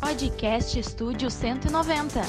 Podcast Estúdio 190.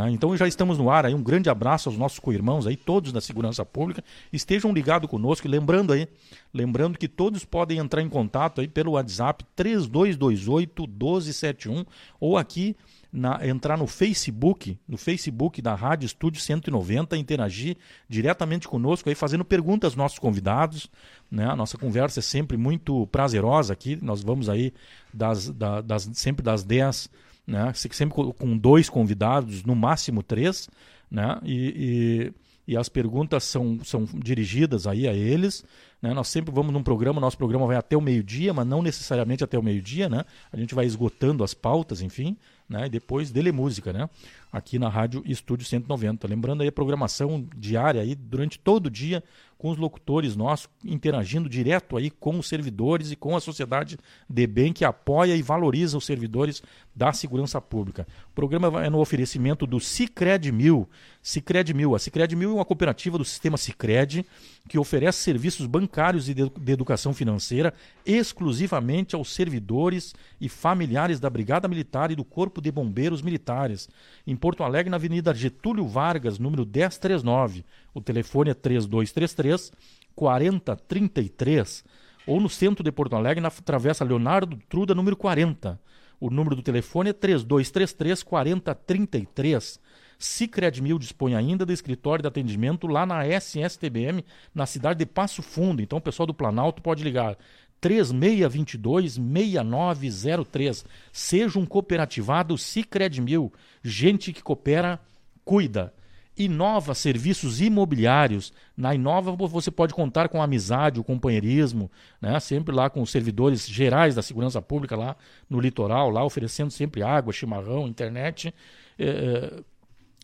Ah, então já estamos no ar aí, um grande abraço aos nossos co-irmãos aí, todos da segurança pública, estejam ligados conosco, lembrando aí, lembrando que todos podem entrar em contato aí pelo WhatsApp 3228 1271 ou aqui na, entrar no Facebook, no Facebook da Rádio Estúdio 190, interagir diretamente conosco aí, fazendo perguntas aos nossos convidados. Né? A nossa conversa é sempre muito prazerosa aqui. Nós vamos aí das, da, das, sempre das 10, né? sempre com dois convidados, no máximo três, né? e, e, e as perguntas são, são dirigidas aí a eles. Né? Nós sempre vamos num programa, nosso programa vai até o meio-dia, mas não necessariamente até o meio-dia, né? A gente vai esgotando as pautas, enfim, né? E depois dele música, né? Aqui na Rádio Estúdio 190. Lembrando aí a programação diária aí durante todo o dia com os locutores nossos, interagindo direto aí com os servidores e com a sociedade de bem que apoia e valoriza os servidores da segurança pública. O programa é no oferecimento do Cicred Mil. Cicred Mil. A Cicred Mil é uma cooperativa do sistema Cicred que oferece serviços bancários e de, educação financeira exclusivamente aos servidores e familiares da Brigada Militar e do Corpo de Bombeiros Militares. Em Porto Alegre, na Avenida Getúlio Vargas, número 1039. O telefone é 3233 4033 ou no centro de Porto Alegre, na Travessa Leonardo Truda, número 40. O número do telefone é 3233 4033. Cicredmil dispõe ainda do escritório de atendimento lá na SSTBM, na cidade de Passo Fundo. Então o pessoal do Planalto pode ligar 3622-6903. Seja um cooperativado Cicredmil. Gente que coopera, cuida. Inova Serviços Imobiliários. Na Inova você pode contar com amizade, o companheirismo, né? sempre lá com os servidores gerais da segurança pública lá no litoral, lá oferecendo sempre água, chimarrão, internet. É,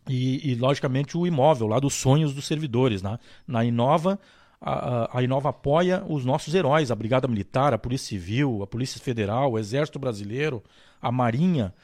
e, e, logicamente, o imóvel lá dos sonhos dos servidores. Né? Na Inova, a, a Inova apoia os nossos heróis, a Brigada Militar, a Polícia Civil, a Polícia Federal, o Exército Brasileiro, a Marinha,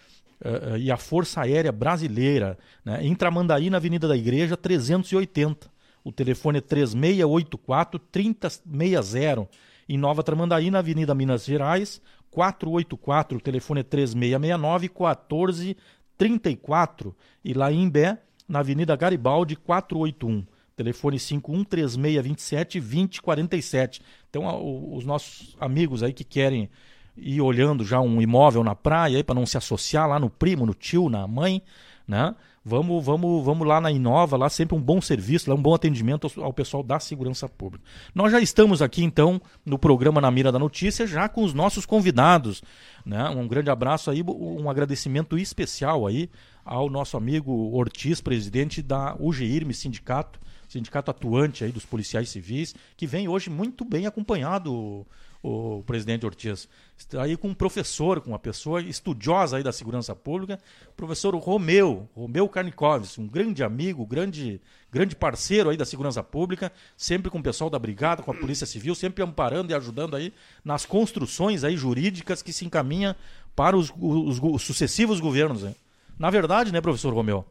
uh, e a Força Aérea Brasileira, né? em Tramandaí, na Avenida da Igreja, 380. O telefone é 3684-3060. Em Nova Tramandaí, na Avenida Minas Gerais, 484. O telefone é 3669-1434. E lá em Imbé, na Avenida Garibaldi, 481 telefone 513627-2047. Então, os nossos amigos aí que querem ir olhando já um imóvel na praia para não se associar lá no primo, no tio, na mãe, né? Vamos, vamos, vamos lá na Inova, lá sempre um bom serviço, lá um bom atendimento ao, ao, pessoal da segurança pública. Nós já estamos aqui então no programa Na Mira da Notícia, já com os nossos convidados, né? Um grande abraço aí, um agradecimento especial aí ao nosso amigo Ortiz, presidente da UGIRME Sindicato, sindicato atuante aí dos policiais civis, que vem hoje muito bem acompanhado o presidente Ortiz. Está aí com um professor, com uma pessoa estudiosa aí da segurança pública, professor Romeu, Romeu Karnikovs, um grande amigo, grande, grande parceiro aí da segurança pública, sempre com o pessoal da brigada, com a Polícia Civil, sempre amparando e ajudando aí nas construções aí jurídicas que se encaminham para os, os, os sucessivos governos. Né? Na verdade, né, professor Romeu,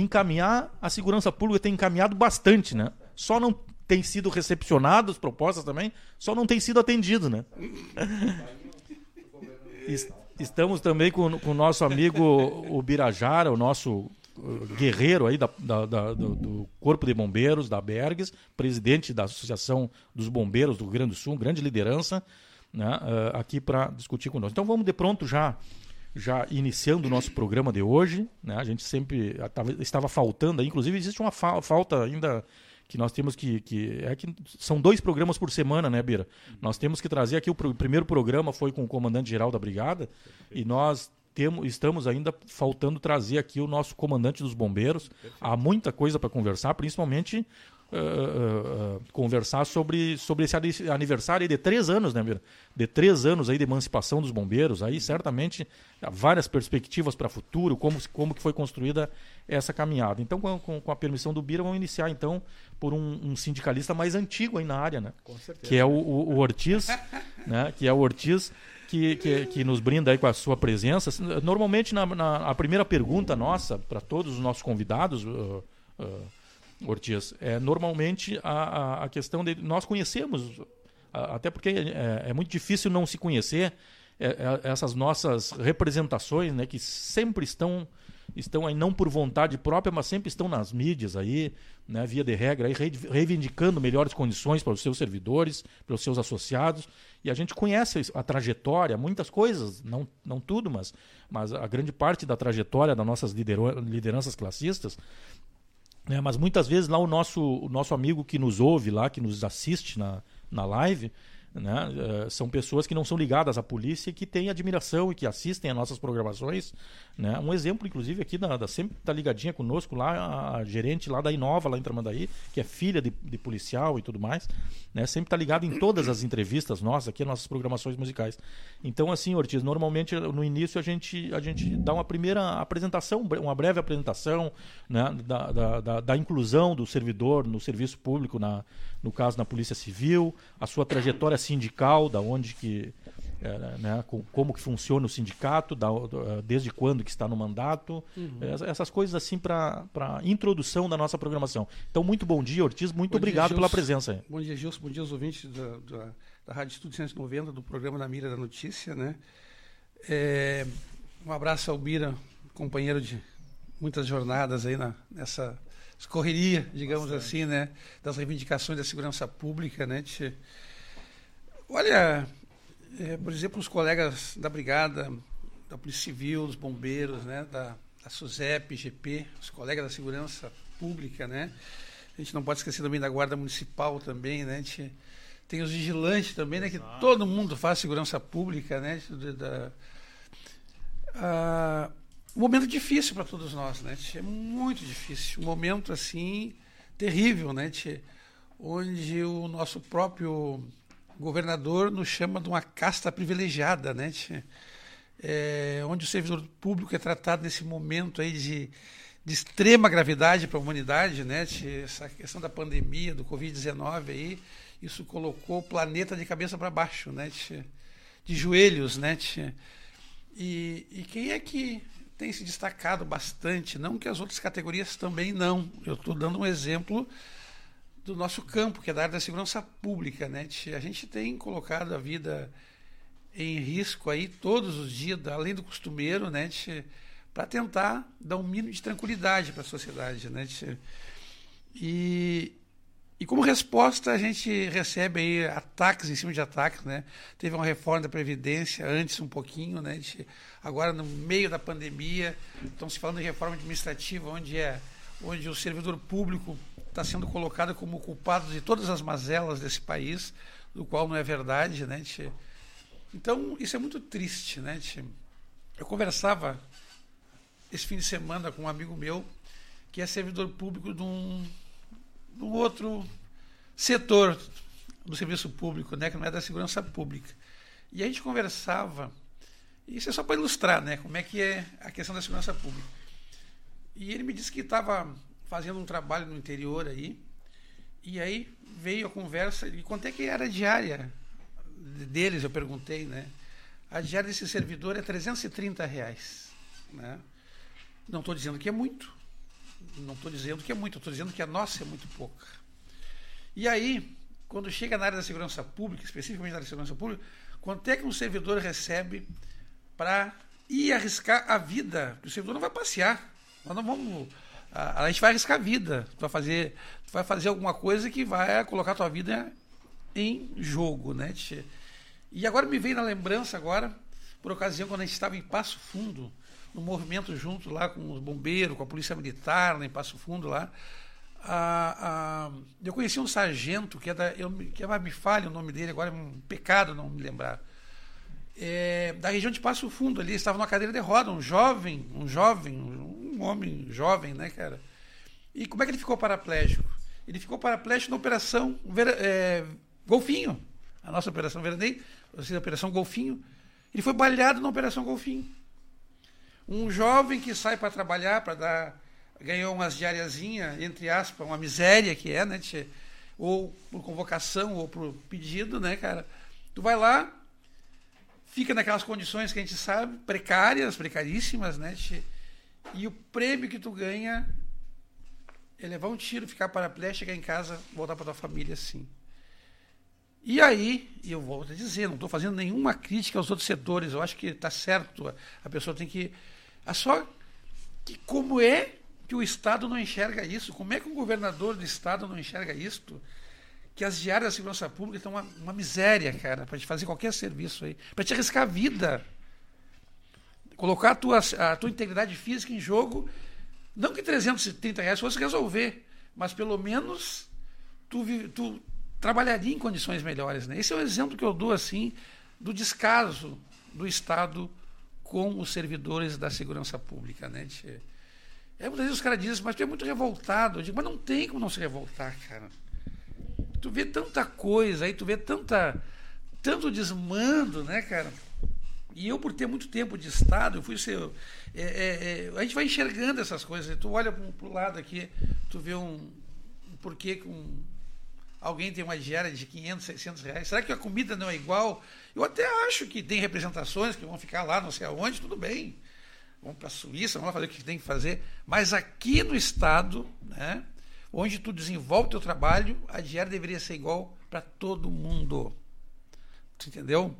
encaminhar a segurança pública tem encaminhado bastante, né? Só não tem sido recepcionado as propostas também, só não tem sido atendido, né? Estamos também com o nosso amigo o Birajara, o nosso uh, guerreiro aí da, da, da, do, do, Corpo de Bombeiros da Bergs, presidente da Associação dos Bombeiros do Rio Grande do Sul, grande liderança, né, uh, aqui para discutir conosco. Então vamos de pronto já já iniciando o nosso programa de hoje, né? A gente sempre estava faltando, inclusive existe uma fa falta ainda que nós temos que, que é que são dois programas por semana, né, Bira? Nós temos que trazer aqui o, primeiro programa foi com o comandante geral da brigada e nós temos, estamos ainda faltando trazer aqui o nosso comandante dos bombeiros. Há muita coisa para conversar, principalmente uh, uh, conversar sobre, sobre esse aniversário de três anos, né, Mira? De três anos aí de emancipação dos bombeiros. Aí certamente há várias perspectivas para o futuro, como, como que foi construída essa caminhada. Então, com, com, com, a permissão do Bira, vamos iniciar então por um, um, sindicalista mais antigo aí na área, né? Com certeza. Que é o, o, o Ortiz, né? Que é o Ortiz. Que, que, que, nos brinda aí com a sua presença. Normalmente, na, na a primeira pergunta nossa, para todos os nossos convidados, uh, uh, Ortiz, é normalmente a, a, questão de nós conhecemos, até porque é, é, muito difícil não se conhecer é, é, essas nossas representações, né, que sempre estão estão aí não por vontade própria, mas sempre estão nas mídias aí, né, via de regra, aí, reivindicando melhores condições para os seus servidores, para os seus associados. E a gente conhece a trajetória, muitas coisas, não, não tudo, mas, mas a grande parte da trajetória das nossas lideranças classistas. Né, mas muitas vezes lá o nosso, o nosso amigo que nos ouve lá, que nos assiste na, na live, né? Uh, são pessoas que não são ligadas à polícia e que têm admiração e que assistem às nossas programações. Né? Um exemplo, inclusive, aqui da, da sempre está ligadinha conosco lá, a gerente lá da Inova, lá em Tramandaí, que é filha de, de policial e tudo mais. Né? Sempre está ligado em todas as entrevistas nossas, aqui, nossas programações musicais. Então, assim, Ortiz, normalmente no início a gente, a gente dá uma primeira apresentação, uma breve apresentação né? da, da, da, da inclusão do servidor no serviço público, na, no caso na Polícia Civil, a sua trajetória sindical, da onde que, é, né, como que funciona o sindicato, da, desde quando que está no mandato, uhum. essas coisas assim para introdução da nossa programação. Então, muito bom dia, Ortiz, muito bom obrigado dia, pela presença. Bom dia, Gilson, bom dia aos ouvintes da, da, da Rádio Estúdio 190, do programa Na Mira da Notícia. Né? É, um abraço ao Bira, companheiro de muitas jornadas aí na, nessa correria, digamos Bastante. assim, né, das reivindicações da segurança pública, né? De, olha, é, por exemplo, os colegas da brigada, da Polícia Civil, dos bombeiros, né, da, da SUSEP, GP, os colegas da segurança pública, né? A gente não pode esquecer também da guarda municipal também, né? A gente tem os vigilantes também, né? Que todo mundo faz segurança pública, né? Da, um momento difícil para todos nós, né? É muito difícil, um momento assim terrível, né? Onde o nosso próprio governador nos chama de uma casta privilegiada, né? É, onde o servidor público é tratado nesse momento aí de, de extrema gravidade para a humanidade, né? Essa questão da pandemia, do Covid-19 aí, isso colocou o planeta de cabeça para baixo, né? De joelhos, né? E, e quem é que tem se destacado bastante, não que as outras categorias também não. Eu estou dando um exemplo do nosso campo, que é da área da segurança pública. Né? A gente tem colocado a vida em risco aí todos os dias, além do costumeiro, né? para tentar dar um mínimo de tranquilidade para a sociedade. Né? E, e como resposta, a gente recebe aí ataques em cima de ataques, né? Teve uma reforma da Previdência antes um pouquinho, né? Agora, no meio da pandemia, estão se falando de reforma administrativa, onde, é, onde o servidor público está sendo colocado como culpado de todas as mazelas desse país, do qual não é verdade, né? Então, isso é muito triste, né? Eu conversava esse fim de semana com um amigo meu, que é servidor público de um do outro setor do serviço público, né, que não é da segurança pública. E a gente conversava, isso é só para ilustrar né, como é que é a questão da segurança pública. E ele me disse que estava fazendo um trabalho no interior aí, e aí veio a conversa, e quanto é que era a diária deles, eu perguntei, né? A diária desse servidor é 330 reais. Né? Não estou dizendo que é muito, não estou dizendo que é muito, estou dizendo que a nossa é muito pouca. E aí, quando chega na área da segurança pública, especificamente na área da segurança pública, quanto é que um servidor recebe para ir arriscar a vida? Porque o servidor não vai passear. Nós não vamos. A, a gente vai arriscar a vida. Tu vai fazer, tu vai fazer alguma coisa que vai colocar a tua vida em jogo, né? E agora me veio na lembrança agora, por ocasião quando a gente estava em Passo Fundo, no movimento junto lá com os bombeiros, com a polícia militar, lá em Passo Fundo lá. Ah, ah, eu conheci um sargento que é da. Eu, que é, me falha o nome dele, agora é um pecado não me lembrar. É, da região de Passo Fundo ali, estava numa cadeira de roda, um jovem, um jovem, um homem jovem, né, cara? E como é que ele ficou paraplégico? Ele ficou paraplégico na operação é, Golfinho, a nossa operação Veranei, ou seja, a operação Golfinho. Ele foi baleado na operação Golfinho. Um jovem que sai para trabalhar, para dar. ganhou umas diariazinhas, entre aspas, uma miséria que é, né? Tchê? Ou por convocação, ou por pedido, né, cara? Tu vai lá, fica naquelas condições que a gente sabe, precárias, precaríssimas, né? E o prêmio que tu ganha é levar um tiro, ficar paraplégico, chegar em casa, voltar para tua família assim. E aí, eu volto a dizer, não estou fazendo nenhuma crítica aos outros setores, eu acho que está certo, a pessoa tem que. É só que como é que o Estado não enxerga isso? Como é que um governador do Estado não enxerga isto? Que as diárias da segurança pública estão uma, uma miséria, cara, para te fazer qualquer serviço aí, para te arriscar a vida. Colocar a tua, a tua integridade física em jogo, não que 330 reais fosse resolver, mas pelo menos tu, tu trabalharia em condições melhores. Né? Esse é o exemplo que eu dou assim do descaso do Estado com os servidores da segurança pública. Né? É, muitas vezes os caras dizem, mas tu é muito revoltado. Eu digo, mas não tem como não se revoltar, cara. Tu vê tanta coisa aí, tu vê tanta, tanto desmando, né, cara? E eu, por ter muito tempo de Estado, eu fui ser. É, é, é, a gente vai enxergando essas coisas. Tu olha para o lado aqui, tu vê um, um porquê com alguém tem uma diária de 500, 600 reais? Será que a comida não é igual? Eu até acho que tem representações que vão ficar lá, não sei aonde, tudo bem. Vamos para a Suíça, vamos fazer o que tem que fazer. Mas aqui no Estado, né, onde tu desenvolve o teu trabalho, a diária deveria ser igual para todo mundo. Tu entendeu?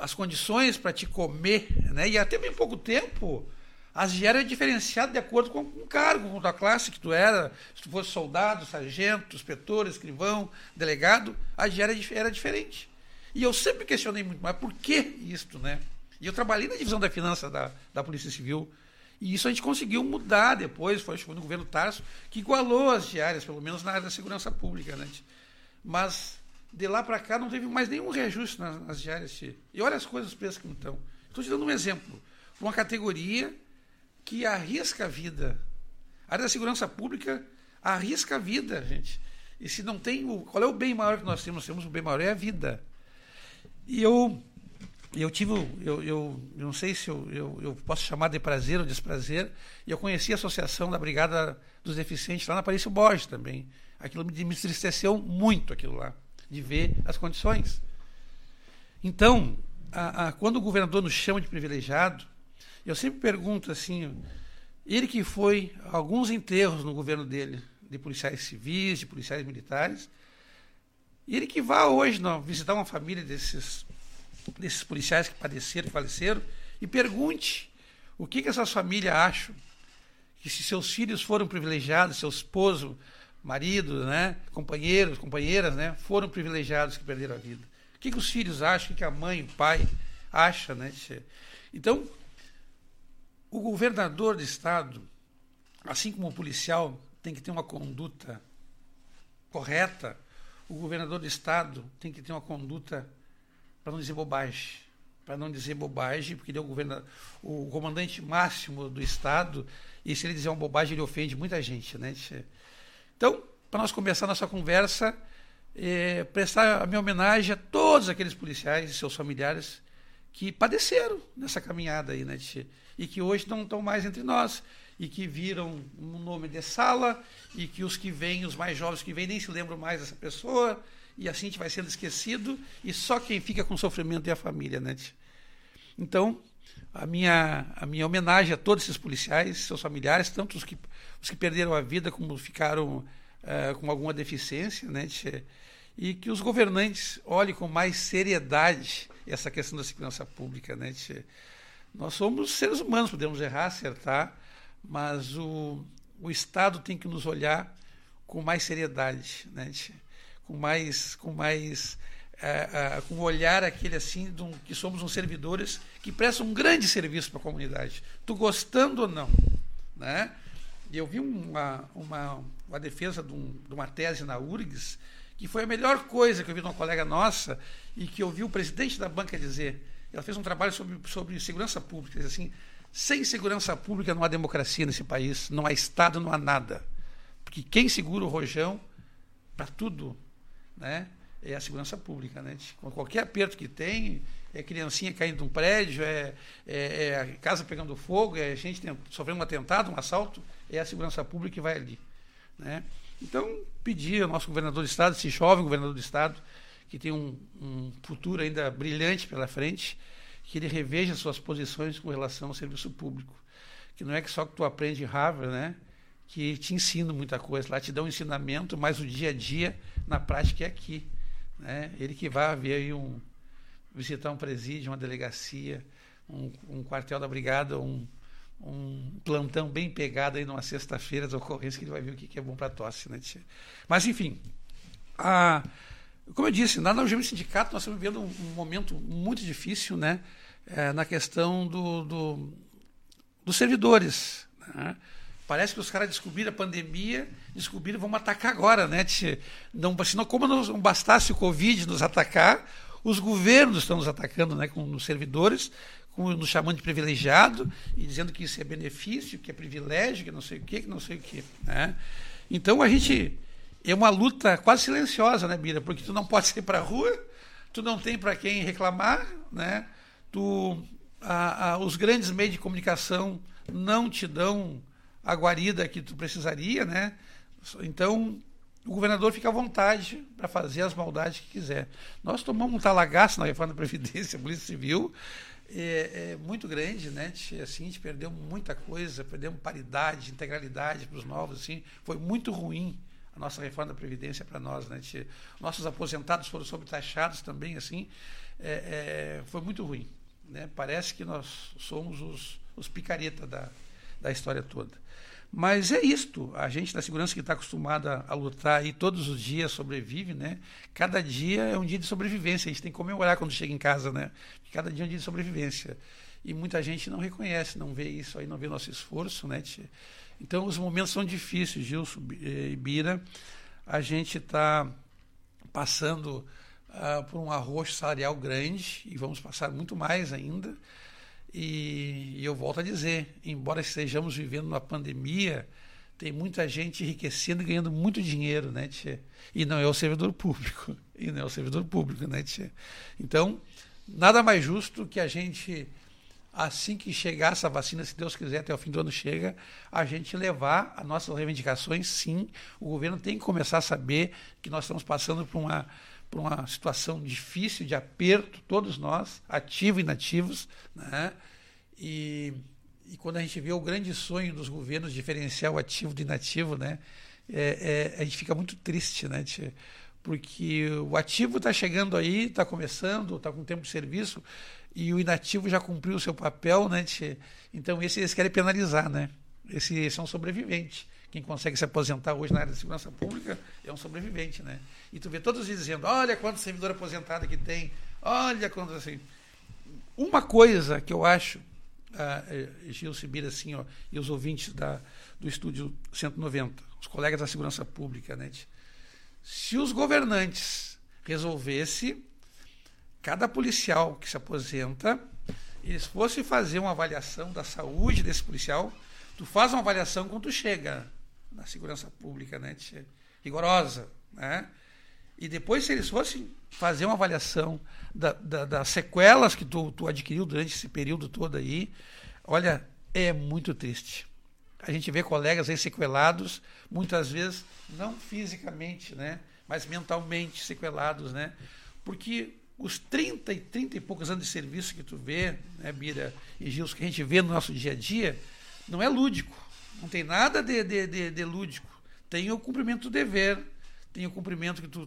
As condições para te comer, né, e até bem pouco tempo, as diárias é diferenciado de acordo com o cargo, com a classe que tu era. Se tu fosse soldado, sargento, inspetor, escrivão, delegado, a diária era diferente. E eu sempre questionei muito mais por que isto, né? E eu trabalhei na divisão da finança da, da Polícia Civil. E isso a gente conseguiu mudar depois, foi no governo Tarso, que igualou as diárias, pelo menos na área da segurança pública. Né? Mas de lá para cá não teve mais nenhum reajuste nas, nas diárias. E olha as coisas, os preços que estão. Estou te dando um exemplo. Uma categoria que arrisca a vida. A área da segurança pública arrisca a vida, gente. E se não tem o. Qual é o bem maior que nós temos? Nós temos o bem maior, é a vida. E eu. Eu tive, eu, eu, eu não sei se eu, eu, eu, posso chamar de prazer ou desprazer, e eu conheci a Associação da Brigada dos Deficientes lá na Parícia Borges também. Aquilo me, me entristeceu muito, aquilo lá, de ver as condições. Então, a, a, quando o governador nos chama de privilegiado, eu sempre pergunto assim, ele que foi alguns enterros no governo dele, de policiais civis, de policiais militares, ele que vá hoje não, visitar uma família desses, desses policiais que padeceram, que faleceram, e pergunte o que, que essas famílias acham, que se seus filhos foram privilegiados, seu esposo, marido, né, companheiros, companheiras, né, foram privilegiados que perderam a vida. O que, que os filhos acham, o que, a mãe, o pai acham, né? Então, o governador de estado, assim como o policial tem que ter uma conduta correta, o governador de estado tem que ter uma conduta para não dizer bobagem. Para não dizer bobagem, porque ele é o, governador, o comandante máximo do estado, e se ele dizer uma bobagem, ele ofende muita gente. Né? Então, para nós começar nossa conversa, é, prestar a minha homenagem a todos aqueles policiais e seus familiares que padeceram nessa caminhada aí, né? e que hoje não estão mais entre nós e que viram um nome de sala e que os que vêm, os mais jovens que vêm, nem se lembram mais dessa pessoa e assim a gente vai sendo esquecido e só quem fica com sofrimento é a família, né? Então, a minha, a minha homenagem a todos esses policiais, seus familiares, tanto os que, os que perderam a vida como ficaram uh, com alguma deficiência, né? E que os governantes olhem com mais seriedade essa questão da segurança pública, né? Nós somos seres humanos, podemos errar, acertar, mas o, o Estado tem que nos olhar com mais seriedade, né? Com mais, com mais é, é, com o olhar aquele assim um, que somos uns servidores que prestam um grande serviço para a comunidade, tu gostando ou não, né? Eu vi uma, uma, uma defesa de, um, de, uma tese na URGS que foi a melhor coisa que eu vi de uma colega nossa e que eu vi o presidente da banca dizer ela fez um trabalho sobre, sobre segurança pública. Diz assim, sem segurança pública não há democracia nesse país, não há Estado, não há nada. Porque quem segura o rojão para tudo né, é a segurança pública. Né? Qualquer aperto que tem, é criancinha caindo de um prédio, é, é, é a casa pegando fogo, é gente sofrendo um atentado, um assalto, é a segurança pública que vai ali. Né? Então, pedir ao nosso governador do Estado, esse jovem governador do Estado, que tem um, um futuro ainda brilhante pela frente, que ele reveja suas posições com relação ao serviço público. Que não é que só que tu aprende Harvard, né? Que te ensina muita coisa lá, te dá um ensinamento, mas o dia a dia, na prática, é aqui. né? Ele que vai ver aí um visitar um presídio, uma delegacia, um, um quartel da brigada, um, um plantão bem pegado aí numa sexta-feira da ocorrência que ele vai ver o que, é bom para tosse, né? Mas enfim, a, como eu disse, na Algema Sindicato nós estamos vivendo um, um momento muito difícil, né? É, na questão do, do dos servidores. Né? Parece que os caras descobriram a pandemia, descobriram vamos atacar agora, né? Não, senão, como não bastasse o Covid nos atacar, os governos estão nos atacando, né? Com os servidores, com, nos chamando de privilegiado e dizendo que isso é benefício, que é privilégio, que não sei o quê, que não sei o quê. Né? Então a gente é uma luta quase silenciosa, né, Bira? Porque tu não pode sair para a rua, tu não tem para quem reclamar, né? Tu, a, a, os grandes meios de comunicação não te dão a guarida que tu precisaria, né? Então, o governador fica à vontade para fazer as maldades que quiser. Nós tomamos um talagaço na reforma da Previdência, Polícia Civil, é, é muito grande, né? Assim, a gente perdeu muita coisa, perdemos paridade, integralidade para os novos, assim, foi muito ruim a nossa reforma da Previdência para nós, né? Nossos aposentados foram sobretaxados também, assim, é, é, foi muito ruim, né? Parece que nós somos os, os picareta da, da história toda. Mas é isto, a gente da segurança que está acostumada a lutar aí todos os dias sobrevive, né? Cada dia é um dia de sobrevivência, a gente tem que comemorar quando chega em casa, né? Cada dia é um dia de sobrevivência. E muita gente não reconhece, não vê isso aí, não vê nosso esforço, né? Então os momentos são difíceis, Gilson eh, e Bira. A gente está passando uh, por um arroxo salarial grande e vamos passar muito mais ainda. E, e eu volto a dizer, embora estejamos vivendo uma pandemia, tem muita gente enriquecendo e ganhando muito dinheiro, né, tchê? E não é o servidor público. E não é o servidor público, né, tchê? Então, nada mais justo que a gente, assim que chegar essa vacina, se Deus quiser, até o fim do ano chega, a gente levar as nossas reivindicações, sim. O governo tem que começar a saber que nós estamos passando por uma por uma situação difícil de aperto, todos nós, ativos e inativos, né? E, e quando a gente vê o grande sonho dos governos diferenciar o ativo do inativo, né? É, é, a gente fica muito triste, né? Porque o ativo está chegando aí, está começando, está com tempo de serviço, e o inativo já cumpriu o seu papel, né? Então esse eles querem penalizar, né? Esse, esse é um sobrevivente. Quem consegue se aposentar hoje na área da segurança pública é um sobrevivente, né? E tu vê todos dizendo, olha quanto servidor aposentado que tem, olha quanto assim. Uma coisa que eu acho, eh, Gil Sibira, assim, ó, e os ouvintes da, do estúdio 190, os colegas da segurança pública, né? Se os governantes resolvessem, cada policial que se aposenta, eles fossem fazer uma avaliação da saúde desse policial, tu faz uma avaliação quando tu chega na segurança pública, né? rigorosa, né? E depois, se eles fossem fazer uma avaliação da, da, das sequelas que tu, tu adquiriu durante esse período todo aí, olha, é muito triste. A gente vê colegas aí sequelados, muitas vezes não fisicamente, né? Mas mentalmente sequelados, né? Porque os 30 e 30 e poucos anos de serviço que tu vê, né, Bira e Gilson, que a gente vê no nosso dia a dia, não é lúdico não tem nada de, de, de, de lúdico. Tem o cumprimento do dever, tem o cumprimento que tu,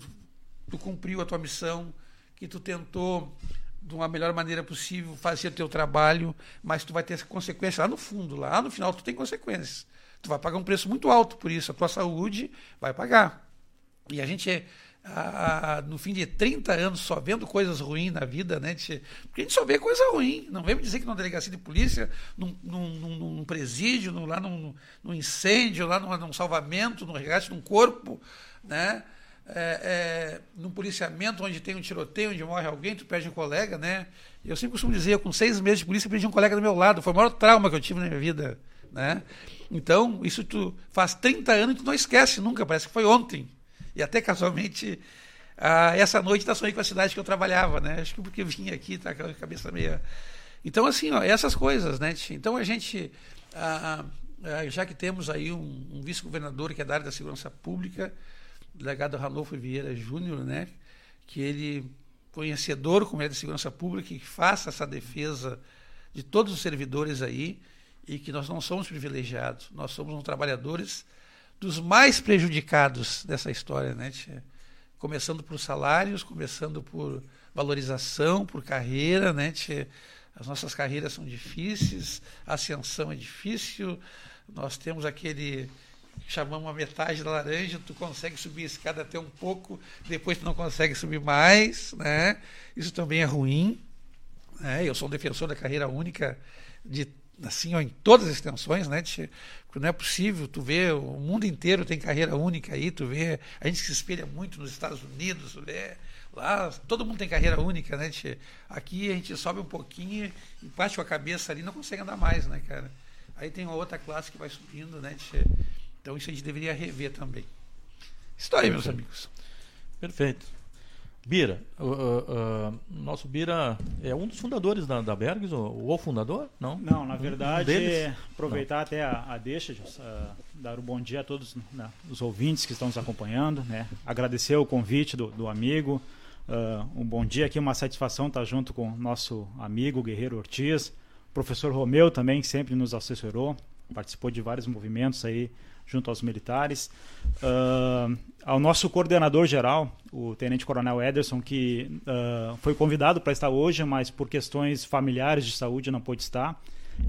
tu cumpriu a tua missão, que tu tentou de uma melhor maneira possível fazer o teu trabalho, mas tu vai ter consequências lá no fundo, lá no final tu tem consequências. Tu vai pagar um preço muito alto por isso, a tua saúde vai pagar. E a gente é a, no fim de 30 anos só vendo coisas ruins na vida, né? Porque a gente só vê coisa ruim. Não vem me dizer que numa delegacia de polícia, num, num, num, presídio, num, lá num, num, incêndio, lá num salvamento, num resgate de um corpo, né? É, é, num policiamento onde tem um tiroteio, onde morre alguém, tu perde um colega, né? Eu sempre costumo dizer, eu com seis meses de polícia perdi um colega do meu lado. Foi o maior trauma que eu tive na minha vida, né? Então, isso tu faz 30 anos e tu não esquece nunca, parece que foi ontem. E até casualmente, ah, essa noite está sonhei com a cidade que eu trabalhava, né? Acho que porque vim aqui, tá com a cabeça meio. Então, assim, ó, essas coisas, né? Então a gente. Ah, ah, já que temos aí um, um vice-governador que é da área da segurança pública, delegado Ranolfo Vieira Júnior, né? Que ele, conhecedor como é da segurança pública, que faça essa defesa de todos os servidores aí e que nós não somos privilegiados, nós somos trabalhadores dos mais prejudicados dessa história, né? começando por salários, começando por valorização, por carreira, né? As nossas carreiras são difíceis, a ascensão é difícil. Nós temos aquele chamamos a metade da laranja, tu consegue subir a escada até um pouco, depois tu não consegue subir mais, né? Isso também é ruim. Né? Eu sou um defensor da carreira única de assim ó, em todas as extensões, né? Não é possível, tu vê, o mundo inteiro tem carreira única aí, tu vê, a gente se espelha muito nos Estados Unidos, tu vê, lá todo mundo tem carreira única, né? Aqui a gente sobe um pouquinho e bate com a cabeça ali, não consegue andar mais, né, cara? Aí tem uma outra classe que vai subindo, né? Então isso a gente deveria rever também. Aí, meus amigos. Perfeito. Bira, o uh, uh, uh, nosso Bira é um dos fundadores da, da Bergs, ou o fundador? Não? Não, na verdade, um aproveitar Não. até a, a deixa, de, dar um bom dia a todos né, os ouvintes que estão nos acompanhando, né? agradecer o convite do, do amigo, um bom dia aqui, uma satisfação estar junto com nosso amigo Guerreiro Ortiz, professor Romeu também, que sempre nos assessorou, participou de vários movimentos aí junto aos militares. Uh, ao nosso coordenador geral, o Tenente Coronel Ederson, que uh, foi convidado para estar hoje, mas por questões familiares de saúde não pôde estar.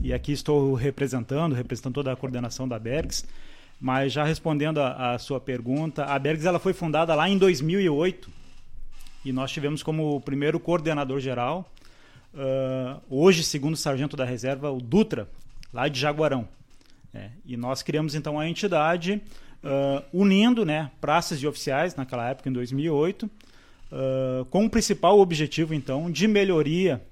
E aqui estou representando, representando toda a coordenação da Bergs. Mas já respondendo a, a sua pergunta, a Bergs ela foi fundada lá em 2008 e nós tivemos como primeiro coordenador geral, uh, hoje segundo sargento da reserva, o Dutra, lá de Jaguarão. É, e nós criamos então a entidade uh, unindo né, praças de oficiais, naquela época, em 2008, uh, com o principal objetivo então de melhoria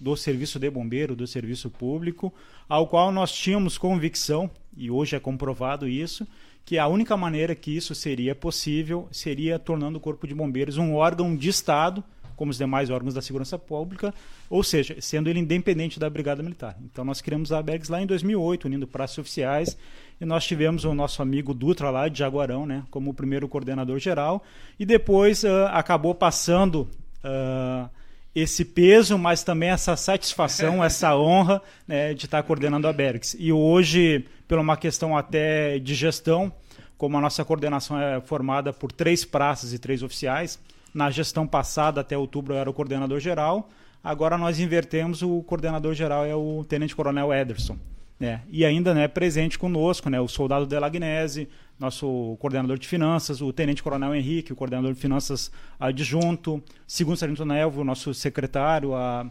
do serviço de bombeiro, do serviço público, ao qual nós tínhamos convicção, e hoje é comprovado isso, que a única maneira que isso seria possível seria tornando o Corpo de Bombeiros um órgão de Estado como os demais órgãos da segurança pública, ou seja, sendo ele independente da Brigada Militar. Então nós criamos a ABEGS lá em 2008, unindo praças oficiais, e nós tivemos o nosso amigo Dutra lá de Jaguarão, né, como o primeiro coordenador geral, e depois uh, acabou passando uh, esse peso, mas também essa satisfação, essa honra né, de estar coordenando a Bergs. E hoje, por uma questão até de gestão, como a nossa coordenação é formada por três praças e três oficiais, na gestão passada, até outubro, eu era o coordenador geral. Agora nós invertemos, o coordenador geral é o Tenente Coronel Ederson. Né? E ainda né, presente conosco né, o soldado Delagnese, nosso coordenador de finanças, o Tenente Coronel Henrique, o coordenador de finanças adjunto, segundo Sargento Nelvo, nosso secretário, a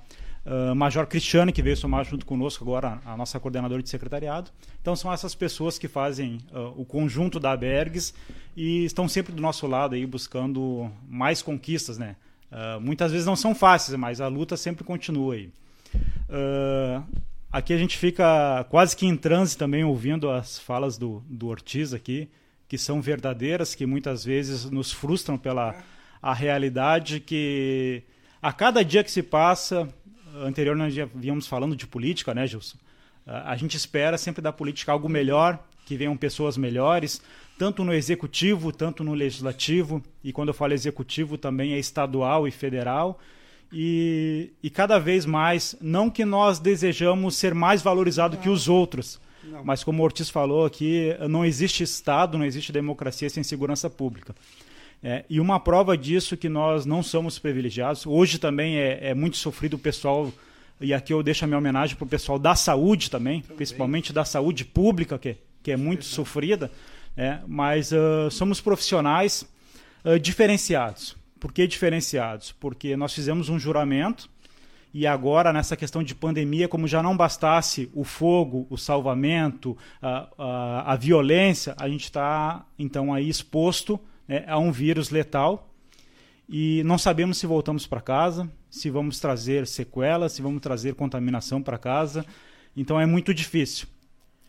uh, Major Cristiane, que veio somar junto conosco agora, a nossa coordenadora de secretariado. Então são essas pessoas que fazem uh, o conjunto da Bergs e estão sempre do nosso lado aí buscando mais conquistas, né? Uh, muitas vezes não são fáceis, mas a luta sempre continua aí. Aqui a gente fica quase que em transe também ouvindo as falas do, do Ortiz aqui, que são verdadeiras, que muitas vezes nos frustram pela a realidade que a cada dia que se passa, anterior nós já víamos falando de política, né, Gilson? Uh, a gente espera sempre da política algo melhor, que venham pessoas melhores, tanto no executivo, tanto no legislativo, e quando eu falo executivo também é estadual e federal. E, e cada vez mais, não que nós desejamos ser mais valorizado que os outros, não. mas como o Ortiz falou aqui, não existe Estado, não existe democracia sem segurança pública. É, e uma prova disso que nós não somos privilegiados. Hoje também é, é muito sofrido o pessoal, e aqui eu deixo a minha homenagem para o pessoal da saúde também, também, principalmente da saúde pública, que, que é muito sofrida. É, mas uh, somos profissionais uh, diferenciados. Por que diferenciados? Porque nós fizemos um juramento e agora, nessa questão de pandemia, como já não bastasse o fogo, o salvamento, a, a, a violência, a gente está, então, aí exposto né, a um vírus letal e não sabemos se voltamos para casa, se vamos trazer sequelas, se vamos trazer contaminação para casa. Então, é muito difícil.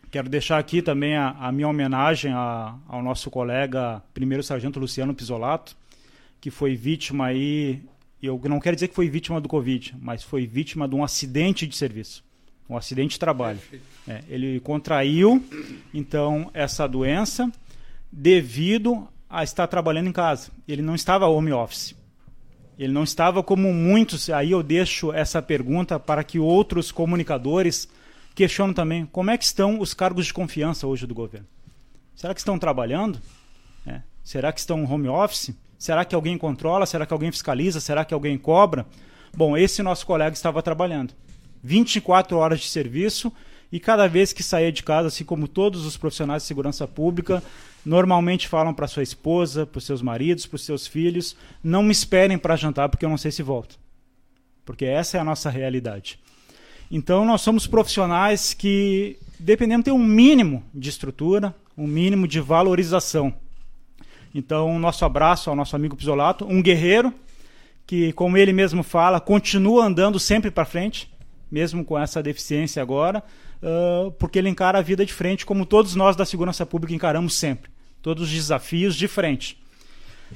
Quero deixar aqui também a, a minha homenagem a, ao nosso colega, primeiro sargento Luciano Pisolato, que foi vítima aí, eu não quero dizer que foi vítima do Covid, mas foi vítima de um acidente de serviço, um acidente de trabalho. É, ele contraiu, então, essa doença devido a estar trabalhando em casa. Ele não estava home office. Ele não estava como muitos, aí eu deixo essa pergunta para que outros comunicadores questiono também como é que estão os cargos de confiança hoje do governo. Será que estão trabalhando? É. Será que estão home office? Será que alguém controla? Será que alguém fiscaliza? Será que alguém cobra? Bom, esse nosso colega estava trabalhando. 24 horas de serviço e cada vez que saía de casa, assim como todos os profissionais de segurança pública, normalmente falam para sua esposa, para seus maridos, para seus filhos: não me esperem para jantar porque eu não sei se volto. Porque essa é a nossa realidade. Então, nós somos profissionais que dependemos ter um mínimo de estrutura, um mínimo de valorização. Então, nosso abraço ao nosso amigo Pisolato, um guerreiro que, como ele mesmo fala, continua andando sempre para frente, mesmo com essa deficiência agora, uh, porque ele encara a vida de frente, como todos nós da segurança pública encaramos sempre, todos os desafios de frente.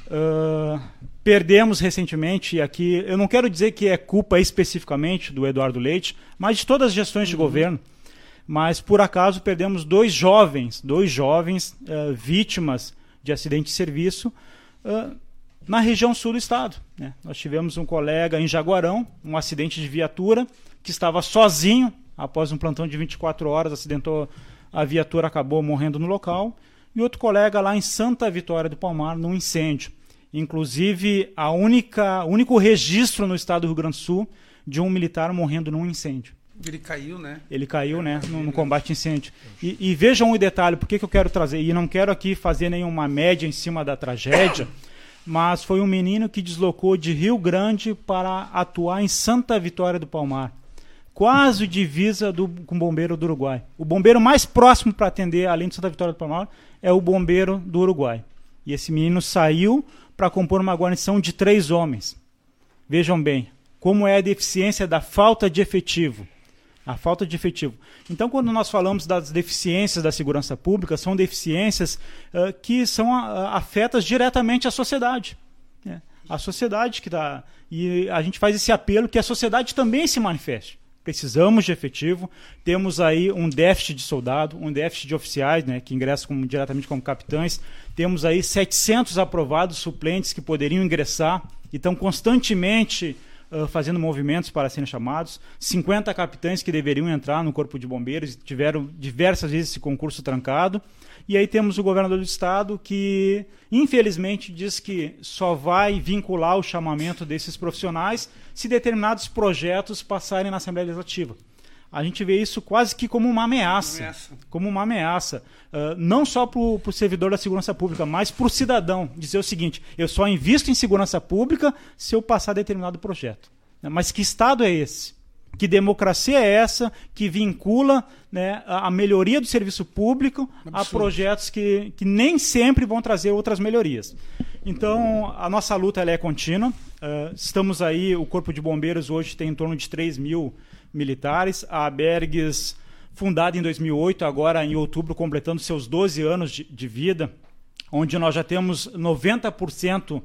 Uh, perdemos recentemente, e aqui eu não quero dizer que é culpa especificamente do Eduardo Leite, mas de todas as gestões de uhum. governo. Mas por acaso perdemos dois jovens, dois jovens uh, vítimas de acidente de serviço uh, na região sul do estado. Né? Nós tivemos um colega em Jaguarão, um acidente de viatura, que estava sozinho após um plantão de 24 horas, acidentou a viatura, acabou morrendo no local. E outro colega lá em Santa Vitória do Palmar, num incêndio. Inclusive, a única, o único registro no estado do Rio Grande do Sul de um militar morrendo num incêndio. Ele caiu, né? Ele caiu, né? No, no combate incêndio. E, e, vejam um detalhe, por que, que eu quero trazer? E não quero aqui fazer nenhuma média em cima da tragédia, mas foi um menino que deslocou de Rio Grande para atuar em Santa Vitória do Palmar quase divisa do, com o bombeiro do Uruguai. O bombeiro mais próximo para atender, além de Santa Vitória do Palmar, é o bombeiro do Uruguai. E esse menino saiu para compor uma guarnição de três homens. Vejam bem, como é a deficiência da falta de efetivo. A falta de efetivo. Então, quando nós falamos das deficiências da segurança pública, são deficiências uh, que são afetas diretamente à sociedade. Né? A sociedade que está. E a gente faz esse apelo que a sociedade também se manifeste precisamos de efetivo. Temos aí um déficit de soldado, um déficit de oficiais, né, que ingressam como, diretamente como capitães. Temos aí 700 aprovados suplentes que poderiam ingressar e estão constantemente uh, fazendo movimentos para serem chamados. 50 capitães que deveriam entrar no Corpo de Bombeiros tiveram diversas vezes esse concurso trancado. E aí temos o governador do estado que, infelizmente, diz que só vai vincular o chamamento desses profissionais se determinados projetos passarem na Assembleia Legislativa. A gente vê isso quase que como uma ameaça. ameaça. Como uma ameaça. Uh, não só para o servidor da segurança pública, mas para o cidadão. Dizer o seguinte: eu só invisto em segurança pública se eu passar determinado projeto. Mas que Estado é esse? Que democracia é essa que vincula né, a melhoria do serviço público Absurdo. a projetos que, que nem sempre vão trazer outras melhorias? Então, a nossa luta é contínua. Uh, estamos aí, o Corpo de Bombeiros hoje tem em torno de 3 mil militares. A Bergs, fundada em 2008, agora em outubro, completando seus 12 anos de, de vida, onde nós já temos 90%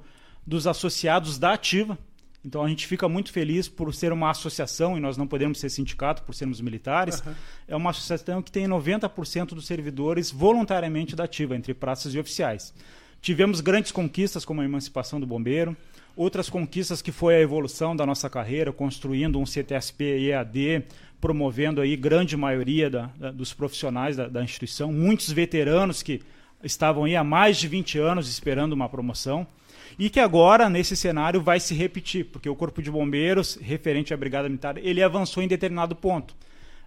dos associados da ativa. Então a gente fica muito feliz por ser uma associação e nós não podemos ser sindicato por sermos militares. Uhum. É uma associação que tem 90% dos servidores voluntariamente da ativa, entre praças e oficiais. Tivemos grandes conquistas como a emancipação do bombeiro, outras conquistas que foi a evolução da nossa carreira, construindo um CTSP EAD, promovendo aí grande maioria da, da, dos profissionais da, da instituição, muitos veteranos que estavam aí há mais de 20 anos esperando uma promoção. E que agora, nesse cenário, vai se repetir, porque o Corpo de Bombeiros, referente à Brigada Militar, ele avançou em determinado ponto.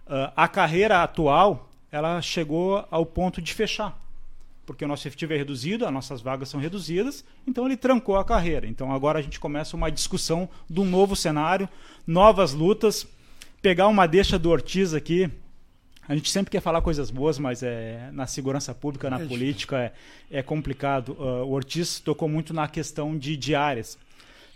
Uh, a carreira atual, ela chegou ao ponto de fechar, porque o nosso efetivo é reduzido, as nossas vagas são reduzidas, então ele trancou a carreira. Então agora a gente começa uma discussão de um novo cenário, novas lutas. Pegar uma deixa do Ortiz aqui, a gente sempre quer falar coisas boas, mas é, na segurança pública, na é política, é, é complicado. Uh, o Ortiz tocou muito na questão de diárias.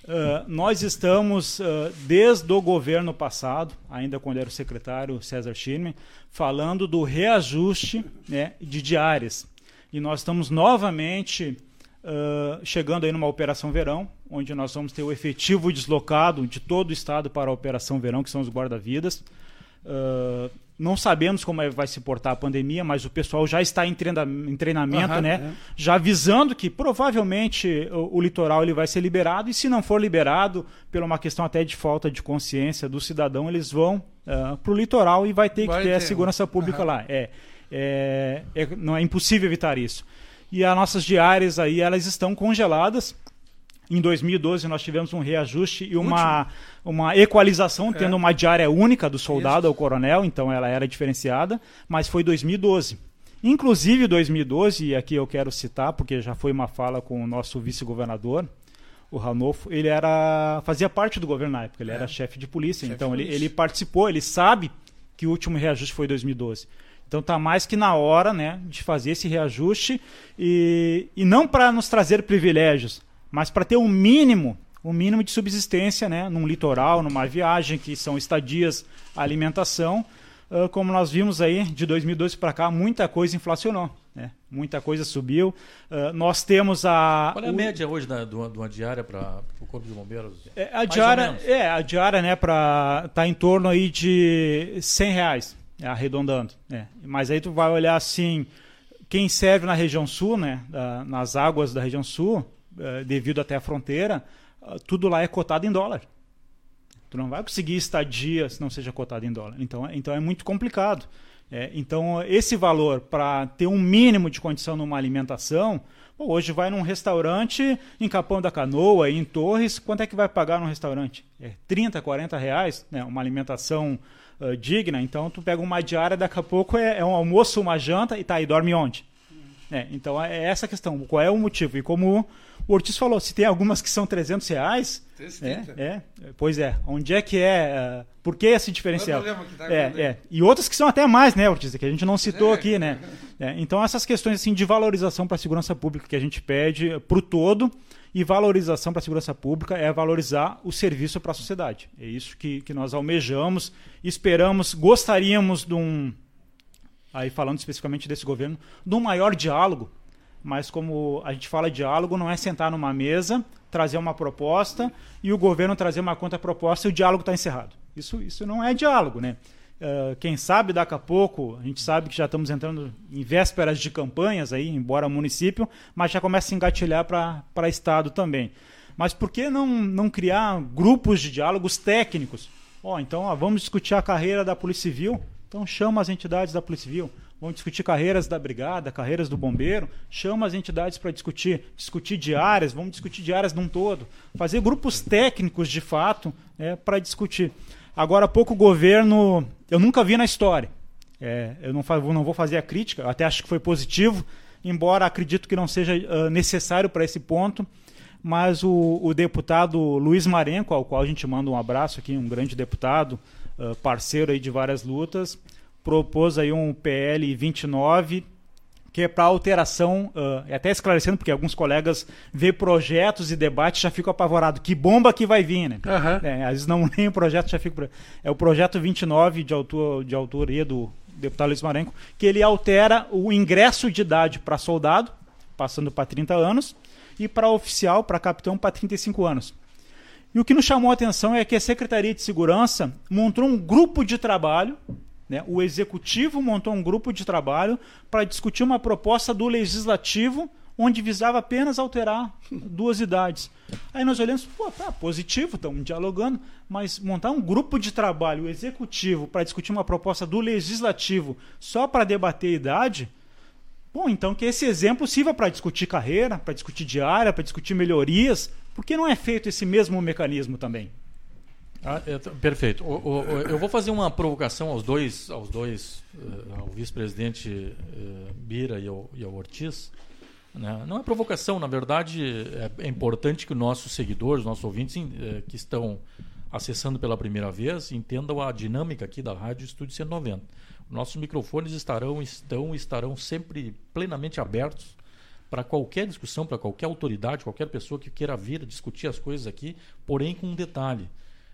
Uh, nós estamos, uh, desde o governo passado, ainda quando era o secretário César Schirmer, falando do reajuste né, de diárias. E nós estamos novamente uh, chegando aí numa operação verão, onde nós vamos ter o efetivo deslocado de todo o estado para a operação verão, que são os guarda-vidas. Uh, não sabemos como é, vai se portar a pandemia, mas o pessoal já está em, treina, em treinamento, uhum, né? É. Já avisando que provavelmente o, o, litoral ele vai ser liberado e se não for liberado, por uma questão até de falta de consciência do cidadão, eles vão uh, para o litoral e vai ter vai que ter, ter a segurança pública uhum. lá. É, é, é, não é impossível evitar isso. E as nossas diárias aí elas estão congeladas Em 2012 nós tivemos um reajuste e uma, uma equalização, tendo é. uma diária única do soldado Isso. ao coronel, então ela era diferenciada, mas foi 2012. Inclusive 2012, e aqui eu quero citar, porque já foi uma fala com o nosso vice-governador, o Ranolfo, ele era fazia parte do governo na época, ele é. era chefe de polícia, chef então de ele, ele participou, ele sabe que o último reajuste foi 2012. Então tá mais que na hora né, de fazer esse reajuste e, e não para nos trazer privilégios, mas para ter um mínimo, um mínimo de subsistência, né, num litoral, numa viagem, que são estadias, alimentação. Uh, como nós vimos aí, de 2012 para cá, muita coisa inflacionou. Né? Muita coisa subiu. Uh, nós temos a. Qual é a o... média hoje da, de, uma, de uma diária para o Corpo de Bombeiros? É, a, diária, é, a diária, né, para tá em torno aí de 100 reais, arredondando. Né? Mas aí tu vai olhar assim, quem serve na região sul, né, nas águas da região sul, eh, devido até a fronteira, ah, tudo lá é cotado em dólar. Tu não vai conseguir estadia se não seja cotado em dólar. Então, é, então é muito complicado. É, então, esse valor para ter um mínimo de condição numa alimentação, hoje vai num restaurante em Capão da Canoa, em Torres, quanto é que vai pagar num restaurante? É 30, 40 reais, né? uma alimentação uh, digna. Então, tu pega uma diária, daqui a pouco é, é um almoço, uma janta, e tá, e dorme onde? É, então, é essa a questão. Qual é o motivo? E como o Ortiz falou, se tem algumas que são 300 reais. É, é, pois é. Onde é que é? Uh, por que esse diferencial? Tá é, é. E outras que são até mais, né, Ortiz? Que a gente não citou é. aqui, né? É, então, essas questões assim, de valorização para a segurança pública que a gente pede para o todo e valorização para a segurança pública é valorizar o serviço para a sociedade. É isso que, que nós almejamos, esperamos, gostaríamos de um, aí falando especificamente desse governo, de um maior diálogo mas como a gente fala diálogo, não é sentar numa mesa, trazer uma proposta e o governo trazer uma contraproposta e o diálogo está encerrado. Isso, isso não é diálogo, né? Uh, quem sabe daqui a pouco, a gente sabe que já estamos entrando em vésperas de campanhas aí, embora município, mas já começa a engatilhar para Estado também. Mas por que não, não criar grupos de diálogos técnicos? Ó, oh, então ó, vamos discutir a carreira da Polícia Civil, então chama as entidades da Polícia Civil vamos discutir carreiras da brigada, carreiras do bombeiro, chama as entidades para discutir, discutir diárias, vamos discutir diárias num todo, fazer grupos técnicos de fato né, para discutir. Agora há pouco o governo, eu nunca vi na história, é, eu não, não, vou fazer a crítica, até acho que foi positivo, embora acredito que não seja uh, necessário para esse ponto, mas o, o, deputado Luiz Marenco, ao qual a gente manda um abraço aqui, um grande deputado, uh, parceiro aí de várias lutas, propôs aí um PL 29 que é para alteração, uh, até esclarecendo, porque alguns colegas vê projetos e debates já ficam apavorados. Que bomba que vai vir, né? Uhum. É, às vezes não nem o projeto já fica. É o projeto 29 de, autor, de autoria do deputado Luiz Marenco, que ele altera o ingresso de idade para soldado, passando para 30 anos, e para oficial, para capitão, para 35 anos. E o que nos chamou a atenção é que a Secretaria de Segurança montou um grupo de trabalho né? O executivo montou um grupo de trabalho para discutir uma proposta do legislativo onde visava apenas alterar duas idades. Aí nós olhamos, pô, tá positivo, estamos dialogando, mas montar um grupo de trabalho executivo para discutir uma proposta do legislativo só para debater idade, bom, então que esse exemplo sirva para discutir carreira, para discutir diária, para discutir melhorias, por que não é feito esse mesmo mecanismo também? Ah, perfeito. O, o, eu vou fazer uma provocação aos dois, aos dois, uh, ao vice-presidente uh, Bira e ao, e ao Ortiz. Né? Não é provocação, na verdade é, é importante que os nossos seguidores, nossos ouvintes uh, que estão acessando pela primeira vez entendam a dinâmica aqui da Rádio Estúdio 190. Nossos microfones estarão, estão, estarão sempre plenamente abertos para qualquer discussão, para qualquer autoridade, qualquer pessoa que queira vir discutir as coisas aqui, porém com um detalhe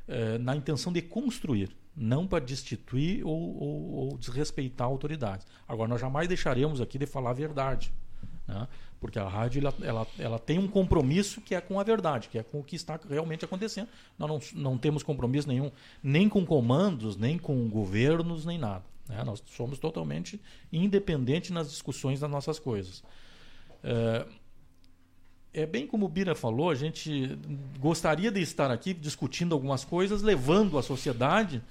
eh, na intenção de construir, não para destituir ou, ou, ou, desrespeitar autoridades. Agora, nós jamais deixaremos aqui de falar a verdade. Né? Porque a rádio ela, ela, ela, tem um compromisso que é com a verdade, que é com o que está realmente acontecendo. Nós não, não temos compromisso nenhum, nem com comandos, nem com governos, nem nada. Né? Nós somos totalmente independentes nas discussões das nossas coisas. Uh, é bem como o Bira falou, a gente gostaria de estar aqui discutindo algumas coisas, levando à sociedade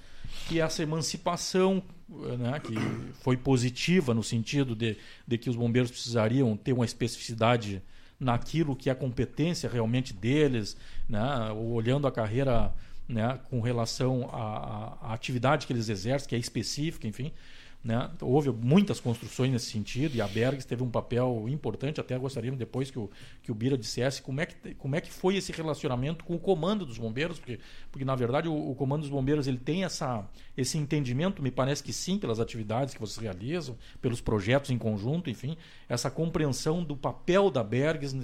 que essa emancipação, né, que foi positiva no sentido de, de que os bombeiros precisariam ter uma especificidade naquilo que é a competência realmente deles, né? olhando a carreira né? com relação à, à atividade que eles exercem, que é específica, enfim. Né? Houve muitas construções nesse sentido e a Bergs teve um papel importante. Até gostaríamos depois que o, que o Bira dissesse como é, que, como é que foi esse relacionamento com o comando dos bombeiros, porque, porque na verdade o, o comando dos bombeiros ele tem essa, esse entendimento, me parece que sim, pelas atividades que vocês realizam, pelos projetos em conjunto, enfim, essa compreensão do papel da Bergs,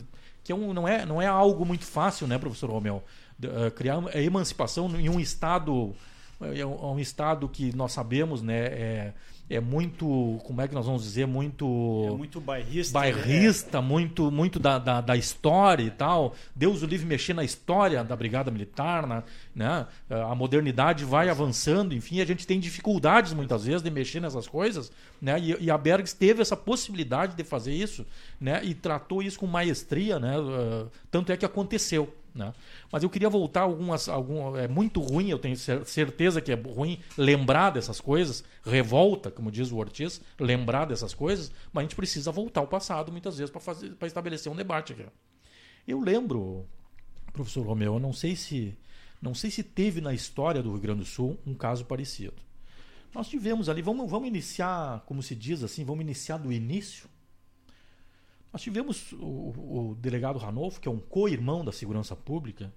que é um, não, é, não é algo muito fácil, né, professor Romeu? Uh, criar a emancipação em um estado, é um, é estado que nós sabemos, né, é, é muito, como é que nós vamos dizer, muito é muito bairrista, bairrista, né? muito muito da, da, da, história e tal. Deus o livre mexer na história da brigada militar, na, né? A modernidade vai avançando, enfim, a gente tem dificuldades muitas vezes de mexer nessas coisas, né? E, e a Bergs teve essa possibilidade de fazer isso, né? E tratou isso com maestria, né? Uh, tanto é que aconteceu. Né? Mas eu queria voltar algumas. Algum, é muito ruim, eu tenho certeza que é ruim lembrar dessas coisas, revolta, como diz o Ortiz, lembrar dessas coisas, mas a gente precisa voltar ao passado muitas vezes para estabelecer um debate aqui. Eu lembro, professor Romeu, eu não sei se. Não sei se teve na história do Rio Grande do Sul um caso parecido. Nós tivemos ali, vamos, vamos iniciar, como se diz assim, vamos iniciar do início nós tivemos o, o delegado Ranolfo, que é um co-irmão da segurança pública,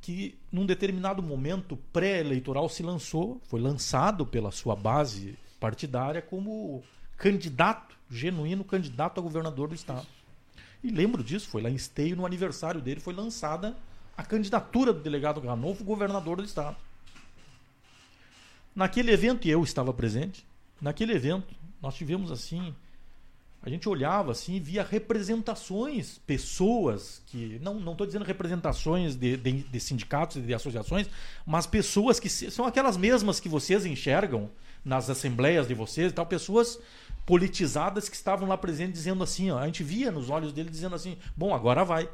que num determinado momento pré-eleitoral se lançou, foi lançado pela sua base partidária como candidato, genuíno candidato a governador do estado. E lembro disso, foi lá em Esteio, no aniversário dele, foi lançada a candidatura do delegado Ranolfo, governador do estado. Naquele evento, e eu estava presente, naquele evento, nós tivemos assim a gente olhava assim e via representações, pessoas que. Não estou dizendo representações de, de, de sindicatos e de associações, mas pessoas que são aquelas mesmas que vocês enxergam nas assembleias de vocês e tal, pessoas politizadas que estavam lá presentes dizendo assim, ó, a gente via nos olhos dele dizendo assim, bom, agora vai.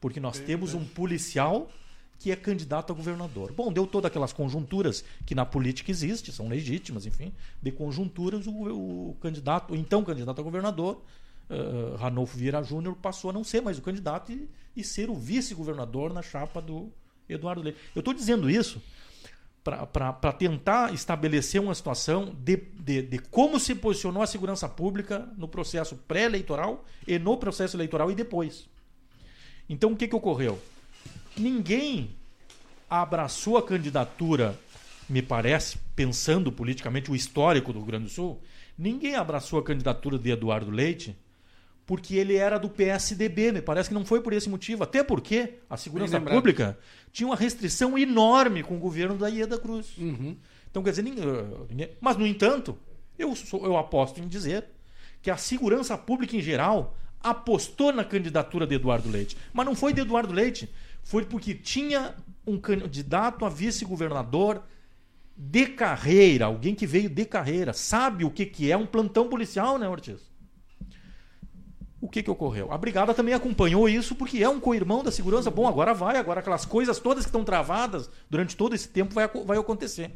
Porque nós temos um policial que é candidato a governador. Bom, deu todas aquelas conjunturas que na política existe, são legítimas, enfim, de conjunturas, o, o candidato, o então candidato a governador, uh, Ranolfo Vieira Júnior, passou a não ser mais o candidato e, e ser o vice-governador na chapa do Eduardo Leite. Eu estou dizendo isso para tentar estabelecer uma situação de, de, de, como se posicionou a segurança pública no processo pré-eleitoral e no processo eleitoral e depois. Então, o que, que ocorreu? Ninguém abraçou a candidatura, me parece, pensando politicamente o histórico do Rio Grande do Sul, ninguém abraçou a candidatura de Eduardo Leite porque ele era do PSDB, me parece que não foi por esse motivo, até porque a segurança pública tinha uma restrição enorme com o governo da Ieda Cruz. Uhum. Então, quer dizer, ninguém, ninguém, mas no entanto, eu, sou, eu aposto em dizer que a segurança pública em geral apostou na candidatura de Eduardo Leite, mas não foi de Eduardo Leite, foi porque tinha um candidato a vice-governador de carreira, alguém que veio de carreira, sabe o que, que é um plantão policial, né, Ortiz? O que, que ocorreu? A brigada também acompanhou isso porque é um co-irmão da segurança. Bom, agora vai, agora aquelas coisas todas que estão travadas durante todo esse tempo vai, vai acontecer.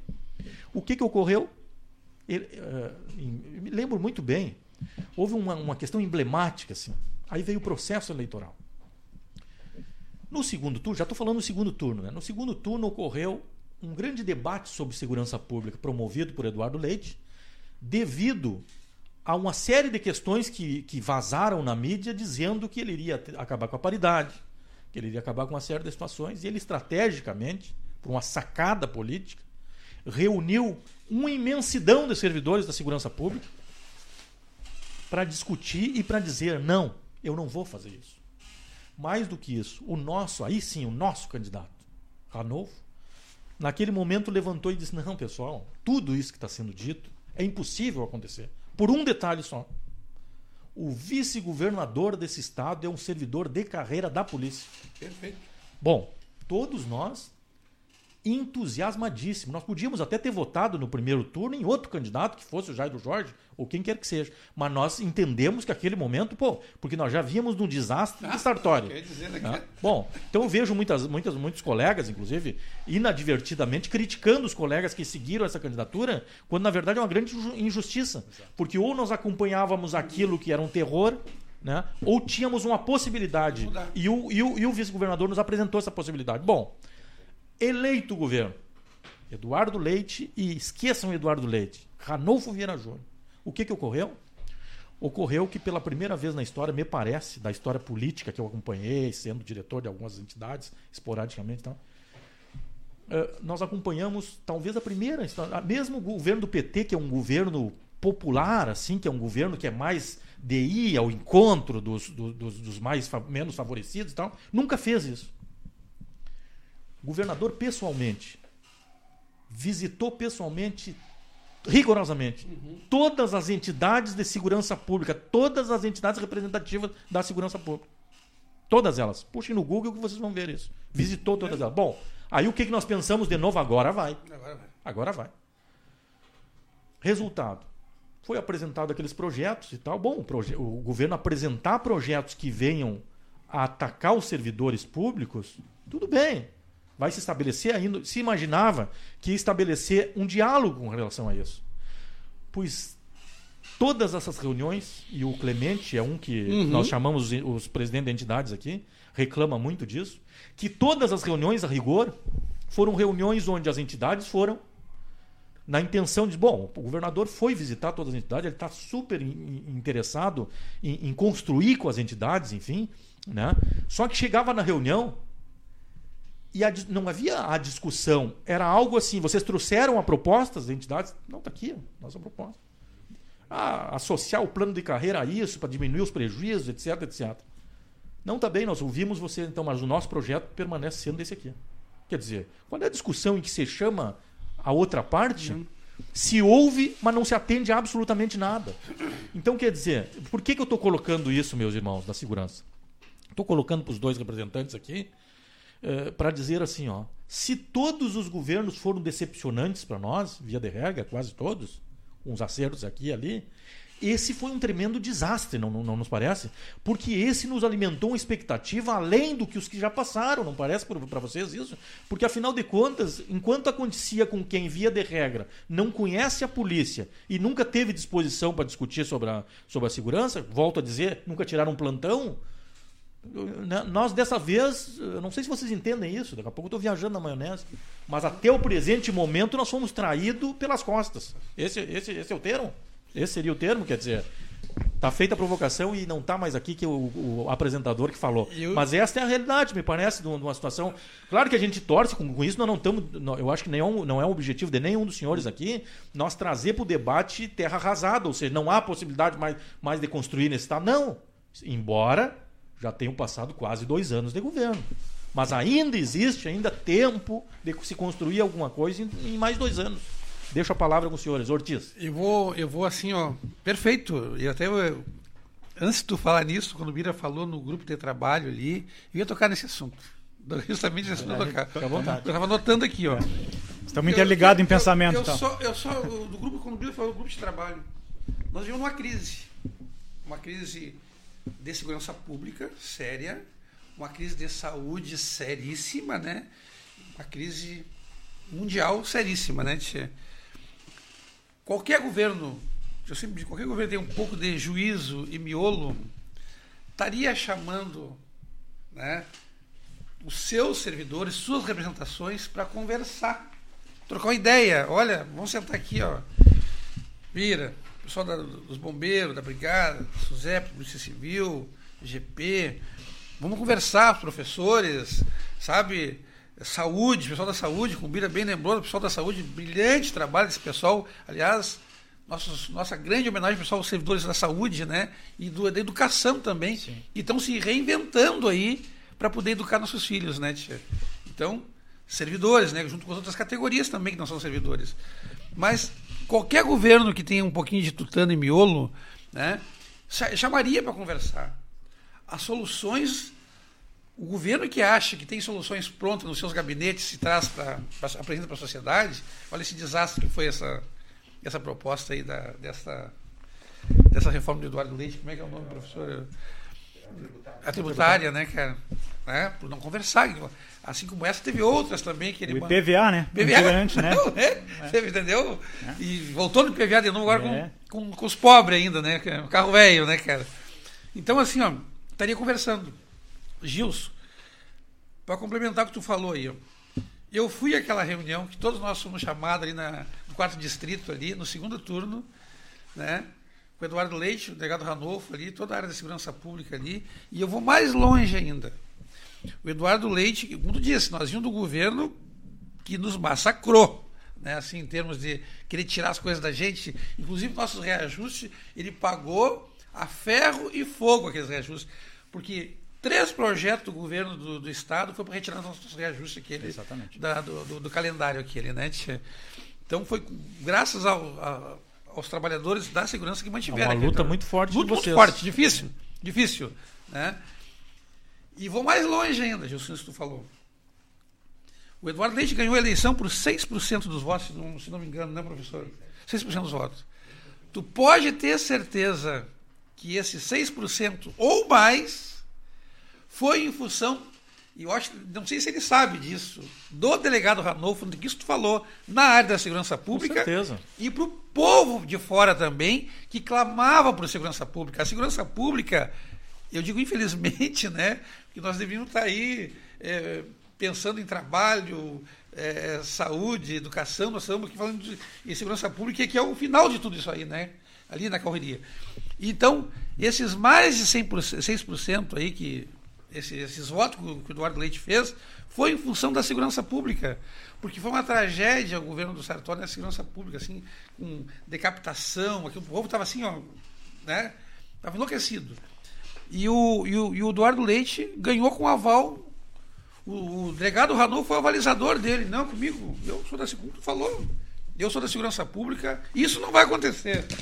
O que, que ocorreu? Ele, uh, me lembro muito bem. Houve uma, uma questão emblemática. Assim. Aí veio o processo eleitoral. No segundo turno, já estou falando no segundo turno, né? no segundo turno ocorreu um grande debate sobre segurança pública promovido por Eduardo Leite, devido a uma série de questões que, que vazaram na mídia dizendo que ele iria acabar com a paridade, que ele iria acabar com uma série de situações, e ele estrategicamente, por uma sacada política, reuniu uma imensidão de servidores da segurança pública para discutir e para dizer: não, eu não vou fazer isso. Mais do que isso, o nosso, aí sim, o nosso candidato, Ranolfo, naquele momento levantou e disse: Não, pessoal, tudo isso que está sendo dito é impossível acontecer. Por um detalhe só. O vice-governador desse estado é um servidor de carreira da polícia. Perfeito. Bom, todos nós entusiasmadíssimo. Nós podíamos até ter votado no primeiro turno em outro candidato, que fosse o Jair do Jorge, ou quem quer que seja. Mas nós entendemos que aquele momento, pô, porque nós já víamos num desastre ah, de Sartori. Né? ah, bom, então eu vejo muitas, muitas, muitos colegas, inclusive, inadvertidamente criticando os colegas que seguiram essa candidatura, quando na verdade é uma grande injustiça. Porque ou nós acompanhávamos aquilo que era um terror, Né? Ou tínhamos uma possibilidade. E o, e o, e o vice-governador nos apresentou essa possibilidade. Bom, eleito o governo, Eduardo Leite, e esqueçam Eduardo Leite, Ranolfo Vieira Júnior. O que, que ocorreu? Ocorreu que pela primeira vez na história, me parece, da história política que eu acompanhei, sendo diretor de algumas entidades, esporadicamente e tal, eh, nós acompanhamos talvez a primeira história, mesmo o governo do PT, que é um governo popular, assim, que é um governo que é mais de ir ao encontro dos, do- dos, dos mais menos favorecidos e tal, nunca fez isso. O governador pessoalmente visitou pessoalmente rigorosamente todas as entidades de segurança pública, todas as entidades representativas da segurança pública. Todas elas. Puxem no Google que vocês vão ver isso. Visitou todas elas. Bom, aí o que nós pensamos de novo? Agora vai. Agora vai. Agora vai. Resultado. Foi apresentado aqueles projetos e tal. Bom, o, o governo apresentar projetos que venham a atacar os servidores públicos, tudo bem. Vai se estabelecer ainda. Se imaginava que ia estabelecer um diálogo com relação a isso. Pois todas essas reuniões, e o Clemente é um que Uhum. nós chamamos os, presidentes de entidades aqui, reclama muito disso, que todas as reuniões, a rigor, foram reuniões onde as entidades foram na intenção de, bom, o governador foi visitar todas as entidades, ele está super in- in- interessado em, em construir com as entidades, enfim, né? Só que chegava na reunião e a não havia a discussão, era algo assim, vocês trouxeram a proposta das entidades? Não, está aqui, nossa proposta. Ah, associar o plano de carreira a isso, para diminuir os prejuízos, etc, etc. Não, tá bem, nós ouvimos você, então, mas o nosso projeto permanece sendo esse aqui. Quer dizer, quando é a discussão em que se chama a outra parte, se ouve, mas não se atende a absolutamente nada. Então, quer dizer, por que, que eu estou colocando isso, meus irmãos, da segurança? Estou colocando para os dois representantes aqui para dizer assim, ó, se todos os governos foram decepcionantes para nós, via de regra, quase todos, uns acertos aqui e ali, esse foi um tremendo desastre, não, não, não nos parece? Porque esse nos alimentou uma expectativa além do que os que já passaram, não parece para vocês isso? Porque afinal de contas, enquanto acontecia com quem, via de regra, não conhece a polícia e nunca teve disposição para discutir sobre a, sobre a segurança, volto a dizer, nunca tiraram um plantão, nós dessa vez, eu não sei se vocês entendem isso, daqui a pouco eu estou viajando na maionese, mas até o presente momento nós fomos traídos pelas costas. Esse, esse, esse é o termo? Esse seria o termo, quer dizer, tá feita a provocação e não tá mais aqui que o, o apresentador que falou. Eu- Mas essa é a realidade, me parece, de uma de uma situação. Claro que a gente torce com, com isso, nós não estamos. Eu acho que nenhum, não é um objetivo de nenhum dos senhores aqui nós trazer para o debate terra arrasada, ou seja, não há possibilidade mais, mais de construir nesse estado. Não. Embora já tenham passado quase dois anos de governo. Mas ainda existe ainda tempo de se construir alguma coisa em, mais dois anos. Deixo a palavra com os senhores. Ortiz. Eu vou, eu vou assim, ó, perfeito. E até eu- antes de tu falar nisso, quando o Bira falou no grupo de trabalho ali, eu ia tocar nesse assunto. Justamente nesse assunto eu ia tocar. Fica à vontade. Eu estava anotando aqui, ó. Estamos interligados em Eu- pensamento. Eu, então. só, eu só, do grupo, quando o Bira falou do grupo de trabalho, nós vivemos uma crise. Uma crise de segurança pública séria, uma crise de saúde seríssima, né? Uma crise mundial seríssima, né? Tchê? Qualquer governo, eu sempre digo, qualquer governo tem um pouco de juízo e miolo, estaria chamando, né? os seus servidores, suas representações para conversar, trocar uma ideia. Olha, vamos sentar aqui, ó. Vira, pessoal da- dos bombeiros, da brigada, SUSEP, Polícia Civil, GP. Vamos conversar, professores, sabe? Saúde, pessoal da saúde, como o Bira bem lembrou, pessoal da saúde, brilhante trabalho desse pessoal. Aliás, nossos, nossa grande homenagem pessoal, aos servidores da saúde, né? E do, da educação também. Sim. E estão se reinventando aí para poder educar nossos filhos, né, tia? Então, servidores, né? Junto com as outras categorias também que não são servidores. Mas qualquer governo que tenha um pouquinho de tutano e miolo, né? cha- Chamaria para conversar. As soluções o governo que acha que tem soluções prontas nos seus gabinetes e traz para apresenta para a sociedade, olha esse desastre que foi essa essa proposta aí da, dessa dessa reforma do Eduardo Leite, como é que é o nome, professor? A tributária, né, cara? Né? Por não conversar. Assim como essa, teve outras também que ele O IPVA, né? PVA, Antigamente, né? não, é? Você entendeu? E voltou no PVA de novo agora É. com, com, com os pobres ainda, né? O carro velho, né, cara? Então, assim, ó, estaria conversando. Gilson, para complementar o que tu falou aí, ó, eu fui àquela reunião que todos nós fomos chamados ali na, no quarto distrito, ali, no segundo turno, né? Com o Eduardo Leite, o delegado Ranolfo ali, toda a área da segurança pública ali, e eu vou mais longe ainda. O Eduardo Leite, como disse, nós vimos do governo que nos massacrou. Né, assim, em termos de querer tirar as coisas da gente, inclusive nossos reajustes, ele pagou a ferro e fogo aqueles reajustes, porque três projetos do governo do, do estado foi para retirar nossos reajustes aquele, da, do, do, do, calendário aquele, né? Então foi graças ao, a, aos trabalhadores da segurança que mantiveram. É uma luta muito forte luta de vocês. muito forte, difícil, difícil, né? E vou mais longe ainda, Gilson, se tu falou. O Eduardo Leite ganhou a eleição por 6% dos votos, se não, se não me engano, né, professor? 6% dos votos. Tu pode ter certeza que esse 6% ou mais foi em função, e eu acho, não sei se ele sabe disso, do delegado Ranolfo, do que isso tu falou, na área da segurança pública. Com certeza. E para o povo de fora também, que clamava por segurança pública. A segurança pública, eu digo infelizmente, né, que nós devíamos estar aí. É, pensando em trabalho, é, saúde, educação, nós estamos aqui falando de, de segurança pública, que é o final de tudo isso aí, né? Ali na correria. Então, esses mais de 100%, 6% aí que esses, votos que o Eduardo Leite fez, foi em função da segurança pública. Porque foi uma tragédia o governo do Sartori na segurança pública, assim, com decapitação, aqui, o povo estava assim, ó, né? Estava enlouquecido. E o, e o, e o Eduardo Leite ganhou com aval o, o delegado Ranulfo foi o avalizador dele. Não, comigo, eu sou da segurança, falou. Eu sou da segurança pública, isso não vai acontecer.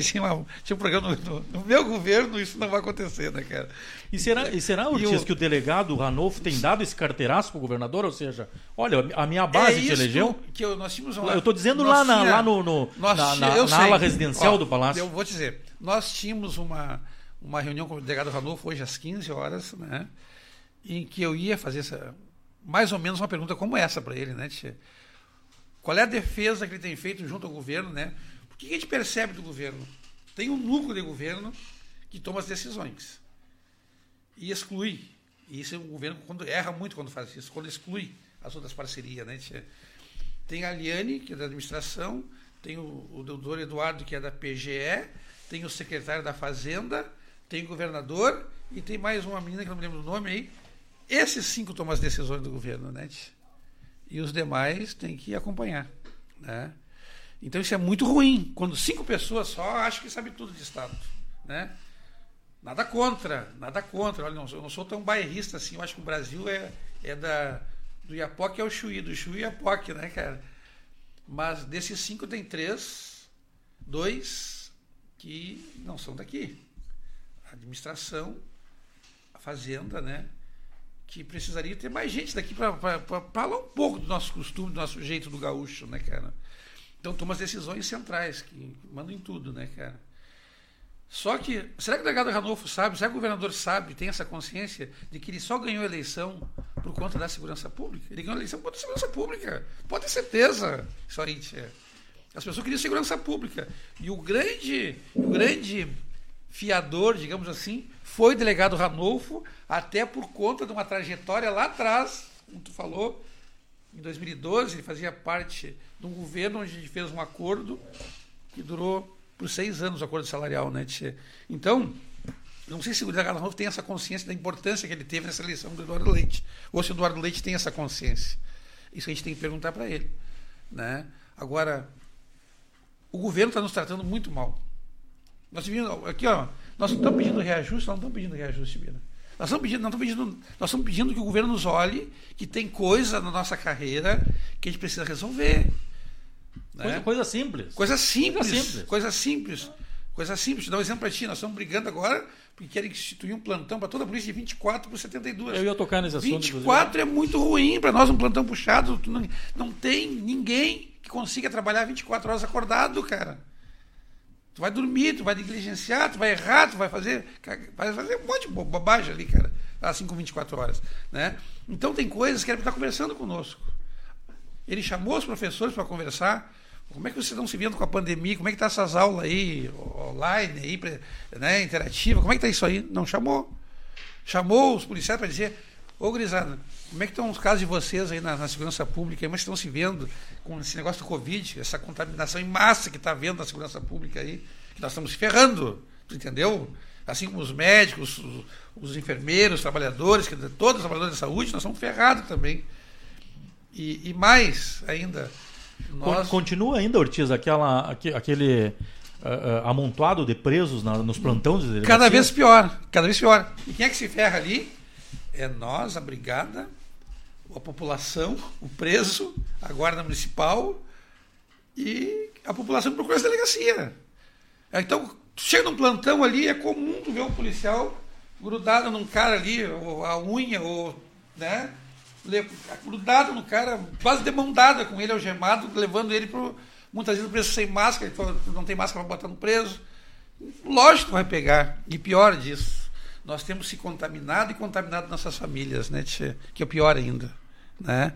Tinha, uma, tinha um programa no, no, meu governo, isso não vai acontecer, né, cara? E será, e será Ortiz, que o delegado Ranolfo tem dado esse carteiraço para o governador? Ou seja, olha, a minha base é te elegeu. Que eu, nós tínhamos uma, eu estou dizendo lá, na, lá no, no nós, na, na, na ala residencial ó, do Palácio. Eu vou te dizer, nós tínhamos uma, uma reunião com o delegado Ranolfo hoje às 15 horas, né? em que eu ia fazer essa, mais ou menos uma pergunta como essa para ele, né, tia? Qual é a defesa que ele tem feito junto ao governo, né? O que a gente percebe do governo? Tem um núcleo de governo que toma as decisões e exclui. E isso é um governo quando erra muito quando faz isso, quando exclui as outras parcerias, né? Tia? Tem a Aliane, que é da administração, tem o, o doutor Eduardo, que é da PGE, tem o secretário da Fazenda, tem o governador e tem mais uma menina que não me lembro do nome aí, esses cinco tomam as decisões do governo, né? E os demais têm que acompanhar, né? Então isso é muito ruim, quando cinco pessoas só acham que sabe tudo de Estado, né? Nada contra, nada contra. Olha, eu não sou tão bairrista assim, eu acho que o Brasil é, é da, do Iapoque ao Chuí, do Chuí ao Iapoque, né, cara? Mas desses cinco tem três, dois que não são daqui. Administração, a fazenda, né? que precisaria ter mais gente daqui para falar um pouco do nosso costume, do nosso jeito do gaúcho, né, cara? Então toma as decisões centrais, que mandam em tudo, né, cara? Só que, será que o delegado Ranolfo sabe, será que o governador sabe, tem essa consciência de que ele só ganhou a eleição por conta da segurança pública? Ele ganhou a eleição por conta da segurança pública. Pode ter certeza, tia. As pessoas queriam segurança pública. E o grande, o grande fiador, digamos assim, foi delegado Ranolfo, até por conta de uma trajetória lá atrás, como tu falou, em 2012, ele fazia parte de um governo onde a gente fez um acordo que durou por seis anos o acordo salarial. Né? Então, não sei se o delegado Ranolfo tem essa consciência da importância que ele teve nessa eleição do Eduardo Leite, ou se o Eduardo Leite tem essa consciência. Isso a gente tem que perguntar para ele. Né? Agora, o governo está nos tratando muito mal. Nós vimos aqui, ó, nós não estamos pedindo reajuste, nós não estamos pedindo reajuste, Bira. Nós estamos pedindo, estamos pedindo, nós estamos pedindo que o governo nos olhe, que tem coisa na nossa carreira que a gente precisa resolver. Né? Coisa, coisa, simples. Coisa simples. Coisa simples. Coisa simples. Coisa simples. Dá um exemplo para ti. Nós estamos brigando agora porque querem instituir um plantão para toda a polícia de 24 por 72. Eu ia tocar nesse assunto. 24 inclusive. é muito ruim para nós, um plantão puxado. Não, não tem ninguém que consiga trabalhar 24 horas acordado, cara. Tu vai dormir, tu vai negligenciar, tu vai errar, tu vai fazer, vai fazer um monte de bobagem ali, cara, assim com 24 horas. Né? Então tem coisas que ele está conversando conosco. Ele chamou os professores para conversar. Como é que vocês estão se vendo com a pandemia? Como é que tá essas aulas aí, online, aí, né, interativa? Como é que tá isso aí? Não chamou. Chamou os policiais para dizer, ô Grisada, como é que estão os casos de vocês aí na, na segurança pública? Como que estão se vendo com esse negócio do Covid, essa contaminação em massa que está vendo na segurança pública aí? Que nós estamos se ferrando, tu entendeu? Assim como os médicos, os, os enfermeiros, os trabalhadores, que, todos os trabalhadores da saúde, nós estamos ferrados também. E, e mais ainda, nós... Continua ainda, Ortiz, aquela, aquele uh, uh, amontoado de presos na, nos plantões de Cada vez pior, cada vez pior. E quem é que se ferra ali? É nós, a brigada, a população, o preso, a guarda municipal e a população procura a delegacia. Então, chega num plantão ali, é comum tu ver um policial grudado num cara ali, ou a unha, ou, né? grudado no cara, quase de mão dada com ele algemado, levando ele para muitas vezes o preso sem máscara, não tem máscara para botar no preso. Lógico que vai pegar. E pior disso, nós temos se contaminado e contaminado nossas famílias, né, que é pior ainda. Né?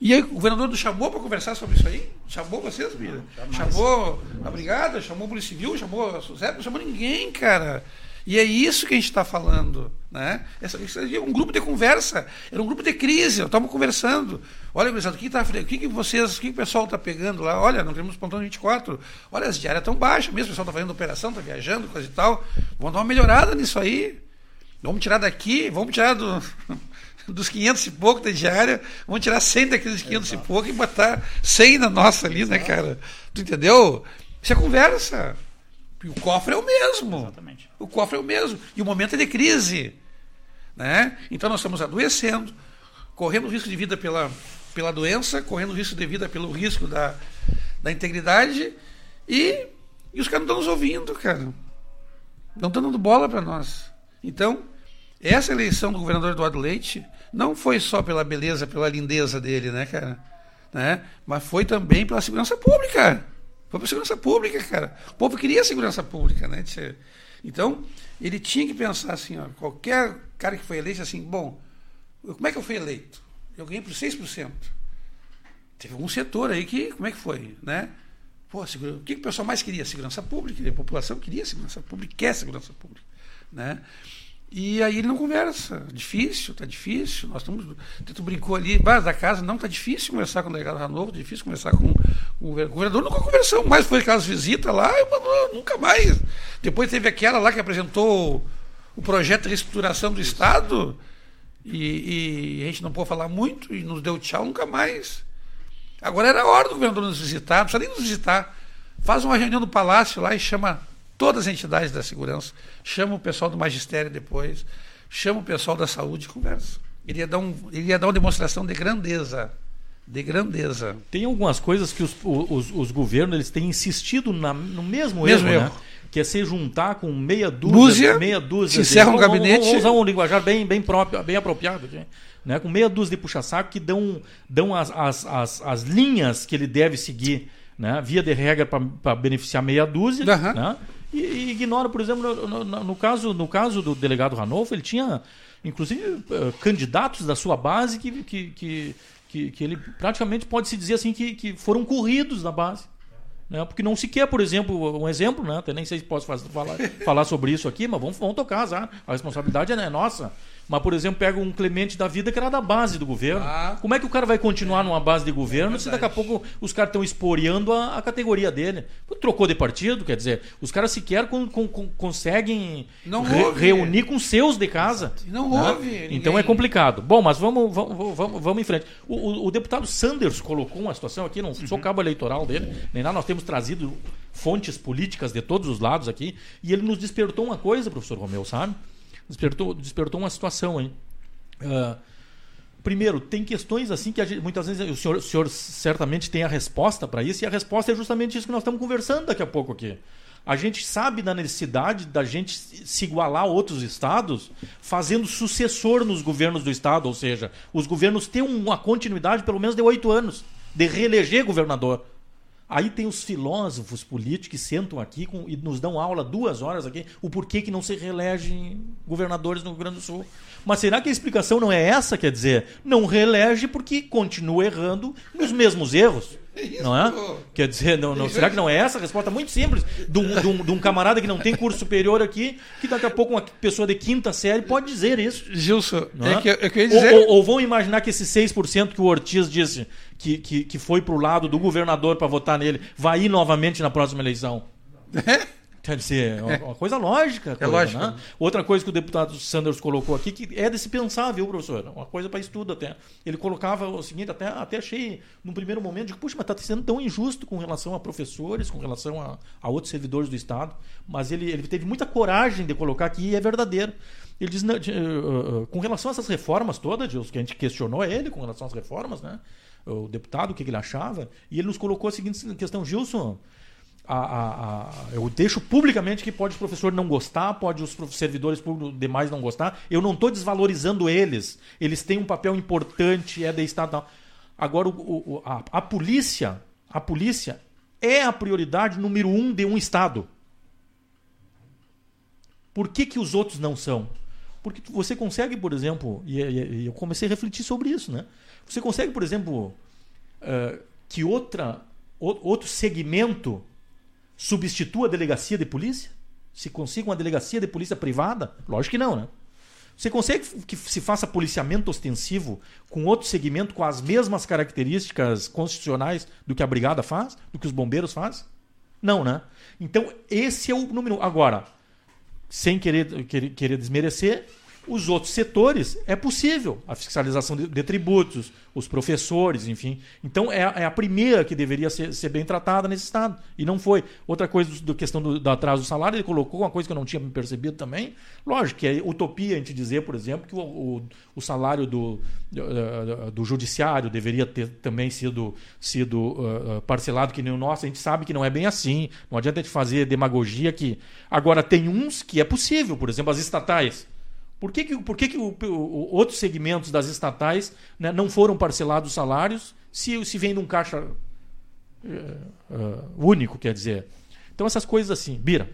E aí o governador nos chamou para conversar sobre isso aí? Chamou vocês, Bira? Chamou a brigada, chamou o Polícia Civil, chamou a SUSEP, não chamou ninguém, cara. E é isso que a gente está falando. Né? Essa, isso é um grupo de conversa, era um grupo de crise, estamos conversando. Olha, o que, tá, o que, que vocês, o que, que o pessoal está pegando lá? Olha, não temos plantão 24. Olha, as diárias estão baixas mesmo, o pessoal está fazendo operação, está viajando, coisa e tal. Vamos dar uma melhorada nisso aí. Vamos tirar daqui, vamos tirar do, dos 500 e pouco da diária, vamos tirar 100 daqueles 500 Exato. e pouco e botar 100 na nossa ali, né, cara? Tu entendeu? Isso é conversa. E o cofre é o mesmo. Exatamente. O cofre é o mesmo. E o momento é de crise. Né? Então nós estamos adoecendo, correndo risco de vida pela, pela doença, correndo risco de vida pelo risco da, da integridade e, e os caras não estão nos ouvindo, cara. Não estão dando bola para nós. Então, essa eleição do governador Eduardo Leite não foi só pela beleza, pela lindeza dele, né, cara? Né? Mas foi também pela segurança pública. Foi para segurança pública, cara. O povo queria segurança pública, né? Então, ele tinha que pensar assim, ó, qualquer cara que foi eleito, assim, bom, como é que eu fui eleito? Eu ganhei por 6%. Teve algum setor aí que, como é que foi, né? Pô, segura, o que, que o pessoal mais queria? Segurança pública. A população queria segurança pública, quer segurança pública, né? E aí ele não conversa. Difícil, tá difícil. Nós estamos. Tu brincou ali, base da casa, não, tá difícil conversar com o delegado Ranovo, tá difícil conversar com, com o governador. Nunca conversou, mais foi aquelas visitas lá, e nunca mais. Depois teve aquela lá que apresentou o projeto de reestruturação do Estado, e, e, a gente não pôde falar muito, e nos deu tchau, nunca mais. Agora era a hora do governador nos visitar, não precisa nem nos visitar. Faz uma reunião no palácio lá e chama todas as entidades da segurança, chama o pessoal do magistério depois, chama o pessoal da saúde e conversa. Ele ia dar, um, ele ia dar uma demonstração de grandeza. De grandeza. Tem algumas coisas que os, os, os governos eles têm insistido na, no mesmo, mesmo erro, erro. Né? que é se juntar com meia dúzia, Dúzia, meia dúzia. Se encerra um gabinete. Vamos, usar um linguajar bem, bem próprio, bem apropriado. Né? Com meia dúzia de puxa-saco que dão, dão as, as, as, as linhas que ele deve seguir, né? via de regra para beneficiar meia dúzia. Uhum. Né? E, e ignora, por exemplo, no, no, no, caso, no caso do delegado Ranolfo, ele tinha, inclusive, uh, candidatos da sua base que, que, que, que, que ele praticamente pode se dizer assim que, que foram corridos da base. Né? Porque não se quer, por exemplo, um exemplo, né? Até nem sei se posso falar, falar sobre isso aqui, mas vamos, vamos tocar, já. a responsabilidade é nossa. Mas, por exemplo, pega um Clemente da vida que era da base do governo. Ah, Como é que o cara vai continuar é, numa base de governo é se daqui a pouco os caras estão esporeando a, a, categoria dele? Trocou de partido, quer dizer, os caras sequer con, con, con, conseguem re, reunir com seus de casa. Não né? houve. Então é complicado. Bom, mas vamos, vamos, vamos, vamos em frente. O, o, o, deputado Sanders colocou uma situação aqui, não uhum. sou cabo eleitoral dele, nem nada, nós temos trazido fontes políticas de todos os lados aqui, e ele nos despertou uma coisa, professor Romeu, sabe? Despertou, despertou uma situação aí. Uh, primeiro, tem questões assim que gente, muitas vezes o senhor, o senhor certamente tem a resposta para isso, e a resposta é justamente isso que nós estamos conversando daqui a pouco aqui. A gente sabe da necessidade da gente se igualar a outros estados, fazendo sucessor nos governos do estado, ou seja, os governos têm uma continuidade pelo menos de oito anos de reeleger governador. Aí tem os filósofos políticos que sentam aqui com, e nos dão aula duas horas aqui, o porquê que não se reelegem governadores no Rio Grande do Sul. Mas será que a explicação não é essa? Quer dizer, não reelege porque continua errando nos mesmos erros. Isso. Não é? Quer dizer, não, não- será que não é essa a resposta? Muito simples. De um, de um- de um camarada que não tem curso superior aqui, que daqui a pouco uma pessoa de quinta série pode dizer isso. Gilson, é é? que, é que eu ia Ou, dizer. ou- ou vão imaginar que esse 6% que o Ortiz disse que, que, que foi pro lado do governador para votar nele vai ir novamente na próxima eleição? Quer dizer, é uma, coisa lógica. coisa, lógico. né? Outra coisa que o deputado Sanders colocou aqui, que é de se pensar, viu, professor? Uma coisa para estudo até. Ele colocava o seguinte, até, até achei, num primeiro momento, digo, puxa, mas está sendo tão injusto com relação a professores, com relação a, a outros servidores do Estado. Mas ele, ele teve muita coragem de colocar aqui e é verdadeiro. Ele diz, de- eh, eh, com relação a essas reformas todas, Gilson, que a gente questionou ele com relação às reformas, né? O deputado, o que ele achava, e ele nos colocou a seguinte questão, Gilson, a- a- a- eu deixo publicamente que pode o professor não gostar, pode os servidores públicos demais não gostar. Eu não estou desvalorizando eles. Eles têm um papel importante, é de Estado. Agora, o- o- a, a polícia, a polícia é a prioridade número um de um Estado. Por que, que os outros não são? Porque você consegue, por exemplo, e, e- e eu comecei a refletir sobre isso, né? Você consegue, por exemplo, eh, que outra, o- outro segmento substitua a delegacia de polícia? Se consiga uma delegacia de polícia privada? Lógico que não, né? Você consegue que se faça policiamento ostensivo com outro segmento com as mesmas características constitucionais do que a brigada faz, do que os bombeiros fazem? Não, né? Então, esse é o número. Agora, sem querer, querer, querer desmerecer, os outros setores é possível. A fiscalização de, de tributos, os professores, enfim. Então é, é a primeira que deveria ser, ser bem tratada nesse Estado. E não foi. Outra coisa do questão do, do atraso do salário, ele colocou uma coisa que eu não tinha percebido também. Lógico que é utopia a gente dizer, por exemplo, que o, o, o salário do, do, do judiciário deveria ter também sido, sido uh, parcelado que nem o nosso. A gente sabe que não é bem assim. Não adianta a gente fazer demagogia que. Agora, tem uns que é possível, por exemplo, as estatais. Por que, que, por que, que o- o- o- outros segmentos das estatais né, não foram parcelados os salários se, se vem de um caixa eh, único, quer dizer? Então, essas coisas assim. Bira,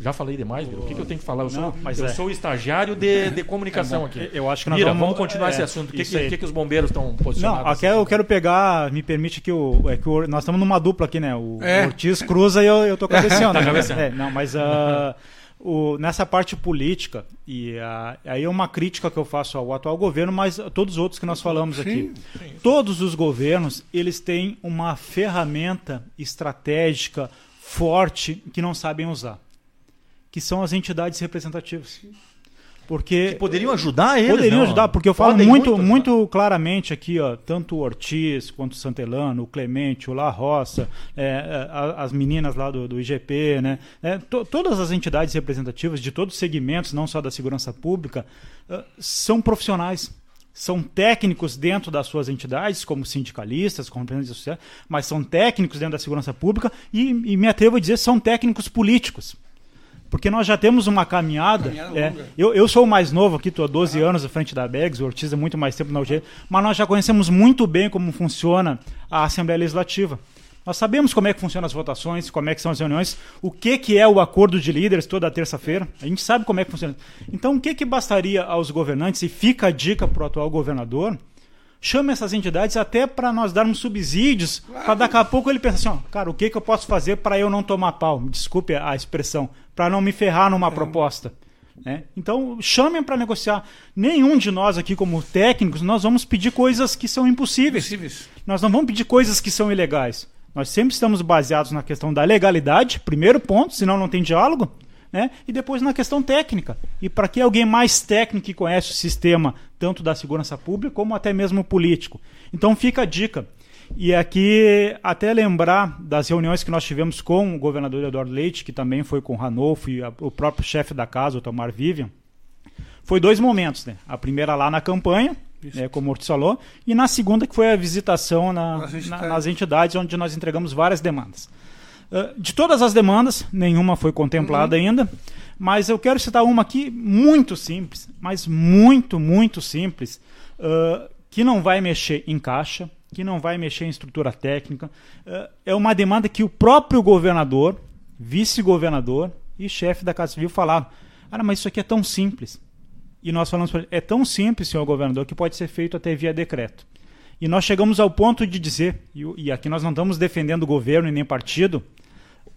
já falei demais, Bira. O que, que eu tenho que falar? Eu sou, Não, mas eu é. sou estagiário de, de comunicação aqui. Eu acho que nós Bira, vamos- vamos, continuar é, esse assunto. O que, que, que, que os bombeiros estão Não, posicionados? aqui eu quero pegar, me permite que o, é que o- nós estamos numa dupla aqui, né? O É. Ortiz cruza e eu, eu tô cabeceando. Tá cabeceando. É, não, mas ah, o- nessa parte política, e ah, aí é uma crítica que eu faço ao atual governo, mas a todos os outros que nós falamos aqui. Todos os governos, eles têm uma ferramenta estratégica forte que não sabem usar, que são as entidades representativas. Porque Que poderiam ajudar eles. Poderiam não? ajudar, porque eu falo Podem muito, ajudar. muito claramente aqui, ó, tanto o Ortiz quanto o Santelano, o Clemente, o La Roça, é, é, a- as meninas lá do, do IGP, né? É, to- todas as entidades representativas de todos os segmentos, não só da segurança pública, são profissionais. São técnicos dentro das suas entidades, como sindicalistas, como representantes sociais, mas são técnicos dentro da segurança pública e, e me atrevo a dizer, são técnicos políticos. Porque nós já temos uma caminhada. Caminhada é, eu, eu sou o mais novo aqui, estou há 12 anos à frente da BEGS, o Ortiz é muito mais tempo na UG, mas nós já conhecemos muito bem como funciona a Assembleia Legislativa. Nós sabemos como é que funcionam as votações, como é que são as reuniões, o que, que é o acordo de líderes toda terça-feira. A gente sabe como é que funciona. Então, o que, que bastaria aos governantes, e fica a dica para o atual governador, chame essas entidades até para nós darmos subsídios, para daqui a pouco ele pensar assim, ó, cara, o que, que eu posso fazer para eu não tomar pau? Me Desculpe a expressão, para não me ferrar numa proposta. né? Então, chamem para negociar. Nenhum de nós aqui, como técnicos, nós vamos pedir coisas que são impossíveis. Possíveis. Nós não vamos pedir coisas que são ilegais. Nós sempre estamos baseados na questão da legalidade, primeiro ponto, senão não tem diálogo, né? E depois na questão técnica. E para que alguém mais técnico que conhece o sistema, tanto da segurança pública como até mesmo político. Então fica a dica. E aqui, até lembrar das reuniões que nós tivemos com o governador Eduardo Leite, que também foi com o Ranolfo e a- o próprio chefe da casa, o Tomar Vivian, foi dois momentos, né? A primeira lá na campanha, né, como o Ortiz falou, e na segunda que foi a visitação na- Nas na- entidades. nas entidades onde nós entregamos várias demandas. Uh, de todas as demandas, nenhuma foi contemplada ainda, mas eu quero citar uma aqui muito simples, mas muito, muito simples, uh, que não vai mexer em caixa, que não vai mexer em estrutura técnica. Uh, é uma demanda que o próprio governador, vice-governador e chefe da Casa Civil falaram. Ah, mas isso aqui é tão simples. E nós falamos para ele, é tão simples, senhor governador, que pode ser feito até via decreto. E nós chegamos ao ponto de dizer, e, e aqui nós não estamos defendendo o governo e nem partido,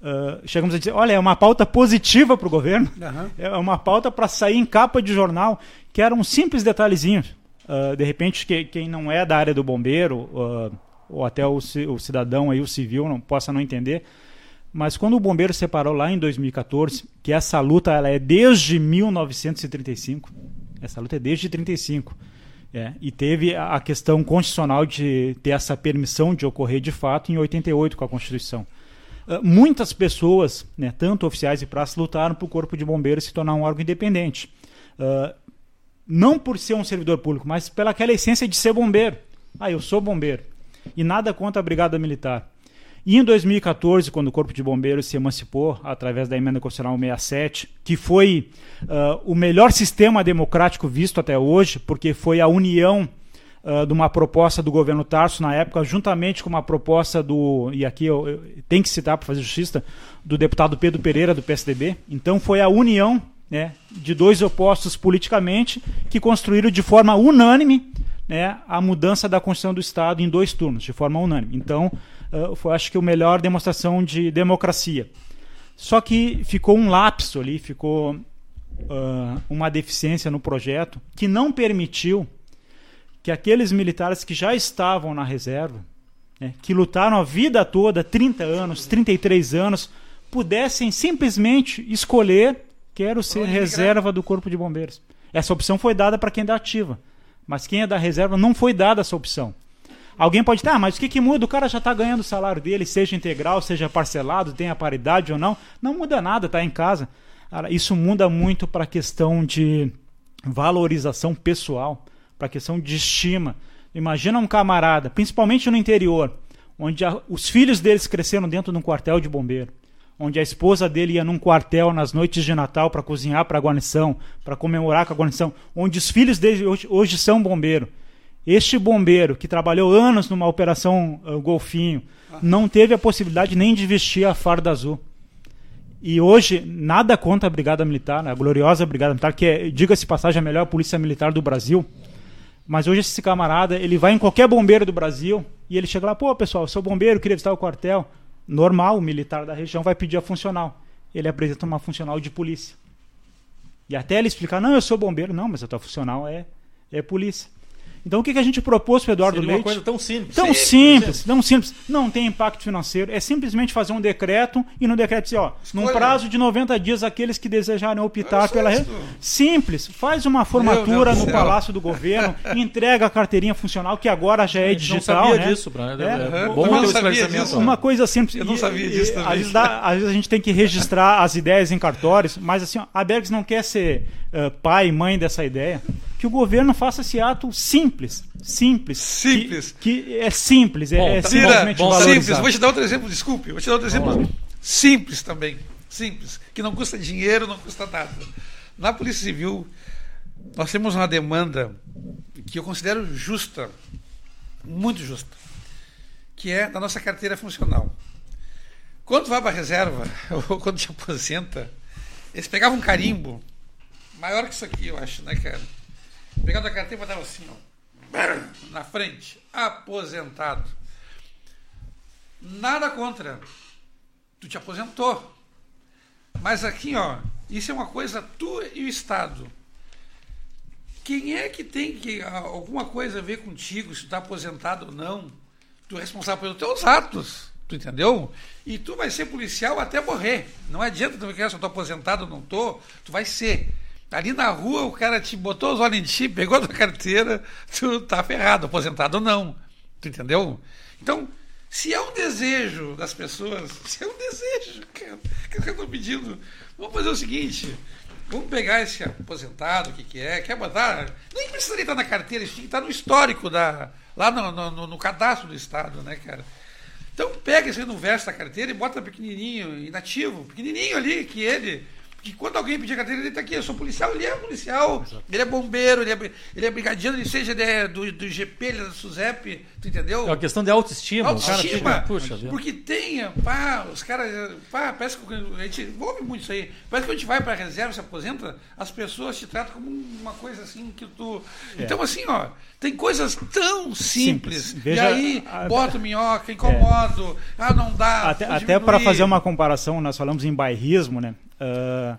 uh, chegamos a dizer, olha, é uma pauta positiva para o governo, uhum. é uma pauta para sair em capa de jornal, que era um simples detalhezinho. Uh, de repente, que, quem não é da área do bombeiro, uh, ou até o, o, cidadão aí, o civil, não possa não entender, mas quando o bombeiro separou lá em 2014, que essa luta ela é desde 1935, essa luta é desde 35, é, e teve a questão constitucional de ter essa permissão de ocorrer de fato em 88 com a Constituição. Uh, muitas pessoas, né, tanto oficiais e praças, lutaram para o Corpo de Bombeiros se tornar um órgão independente. Não por ser um servidor público, mas pela aquela essência de ser bombeiro. Ah, eu sou bombeiro. E nada contra a Brigada Militar. E em 2014, quando o Corpo de Bombeiros se emancipou através da emenda constitucional 67, que foi uh, o melhor sistema democrático visto até hoje, porque foi a união uh, de uma proposta do governo Tarso na época, juntamente com uma proposta do, e aqui eu, eu tenho que citar para fazer justiça, do deputado Pedro Pereira, do PSDB. Então foi a união né, de dois opostos politicamente que construíram de forma unânime né, a mudança da Constituição do Estado em dois turnos, de forma unânime. Então, uh, foi acho que a melhor demonstração de democracia. Só que ficou um lapso ali, ficou uh, uma deficiência no projeto que não permitiu que aqueles militares que já estavam na reserva, né, que lutaram a vida toda, 30 anos, 33 anos, pudessem simplesmente escolher quero ser reserva do Corpo de Bombeiros. Essa opção foi dada para quem é da ativa, mas quem é da reserva não foi dada essa opção. Alguém pode ter, ah, mas o que, que muda? O cara já está ganhando o salário dele, seja integral, seja parcelado, tenha paridade ou não. Não muda nada, está em casa. Isso muda muito para a questão de valorização pessoal, para a questão de estima. Imagina um camarada, principalmente no interior, onde a, os filhos deles cresceram dentro de um quartel de bombeiro, onde a esposa dele ia num quartel nas noites de Natal para cozinhar para a guarnição, para comemorar com a guarnição, onde os filhos dele hoje, hoje são bombeiros este bombeiro que trabalhou anos numa operação uh, Golfinho não teve a possibilidade nem de vestir a farda azul. E hoje, nada contra a Brigada Militar, né? a gloriosa Brigada Militar, que é, diga-se passagem, a melhor polícia militar do Brasil. Mas hoje esse camarada, ele vai em qualquer bombeiro do Brasil e ele chega lá, pô, pessoal, sou bombeiro, queria visitar o quartel. Normal, o militar da região vai pedir a funcional. Ele apresenta uma funcional de polícia. E até ele explicar, não, eu sou bombeiro. Não, mas a tua funcional é, é polícia. Então o que, que a gente propôs para o Eduardo Seria Leite? uma coisa tão simples. Tão simples, tão simples. Não tem impacto financeiro. É simplesmente fazer um decreto e no decreto dizer, ó, Escolha. num prazo de 90 dias, aqueles que desejarem optar pela rede. Simples. Faz uma formatura no Palácio do Governo, entrega a carteirinha funcional, que agora já é digital. Não sabia né? disso, Brian. É, é, bom ter esclarecimento. Uma coisa simples. Eu não sabia disso também. Às vezes, dá, às vezes, a gente tem que registrar as ideias em cartórios, mas assim, ó, a Bergs não quer ser uh, pai e mãe dessa ideia que o governo faça esse ato simples. Simples. Simples. Que, que é simples, é, bom, é tá, simplesmente bom, Simples. Vou te dar outro exemplo, desculpe. Vou te dar outro exemplo simples também. Simples. Que não custa dinheiro, não custa nada. Na Polícia Civil, nós temos uma demanda que eu considero justa, muito justa, que é da nossa carteira funcional. Quando vai para a reserva, ou quando te aposenta, eles pegavam um carimbo, maior que isso aqui, eu acho, né, cara? Pegava a carteira e botava assim, ó, na frente, aposentado. Nada contra. Tu te aposentou. Mas aqui, ó, isso é uma coisa tu e o Estado. Quem é que tem que alguma coisa a ver contigo, se tu está aposentado ou não? Tu é responsável pelos teus atos. Tu entendeu? E tu vai ser policial até morrer. Não adianta tu ficar se eu estou aposentado ou não estou, tu vai ser. Ali na rua o cara te botou os olhos em ti, pegou a tua carteira, tu tá ferrado, aposentado ou não. Tu entendeu? Então, se é um desejo das pessoas, se é um desejo, cara, que eu estou pedindo, vamos fazer o seguinte. Vamos pegar esse aposentado, o que, que é, quer botar. Nem precisaria estar na carteira, isso tinha que estar no histórico, da, lá no, no, no cadastro do Estado, né, cara? Então pega esse no verso da carteira e bota pequenininho, inativo, pequenininho ali, que ele que quando alguém pedir carteira, ele está aqui, eu sou policial, ele é policial, Exato. ele é bombeiro, ele é, ele é brigadiano, ele seja de, do, do GP, ele é do SUSEP, tu entendeu? É uma questão de autoestima. Autoestima, puxa, porque tem, pá, os caras, pá, parece que a gente ouve muito isso aí, parece que a gente vai para a reserva, se aposenta, as pessoas te tratam como uma coisa assim que tu... É. Então assim, ó, tem coisas tão simples, simples. Veja, e aí a, bota minhoca, incomodo, é. ah, não dá. Até, até para fazer uma comparação, nós falamos em bairrismo, né? Uh,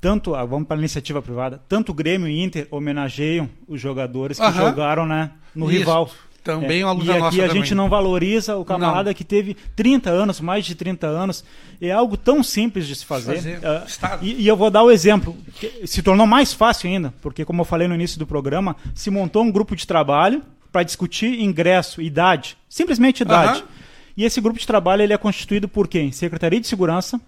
tanto, vamos para a iniciativa privada, tanto o Grêmio e Inter homenageiam os jogadores que jogaram né, no Isso. rival. Também é. uma luta E aqui a também. gente não valoriza o camarada não. que teve 30 anos, mais de 30 anos. É algo tão simples de se fazer. fazer uh, e, e, eu vou dar o exemplo. Se tornou mais fácil ainda, porque, como eu falei no início do programa, se montou um grupo de trabalho para discutir ingresso, idade. Simplesmente idade. E esse grupo de trabalho ele é constituído por quem? Secretaria de Segurança,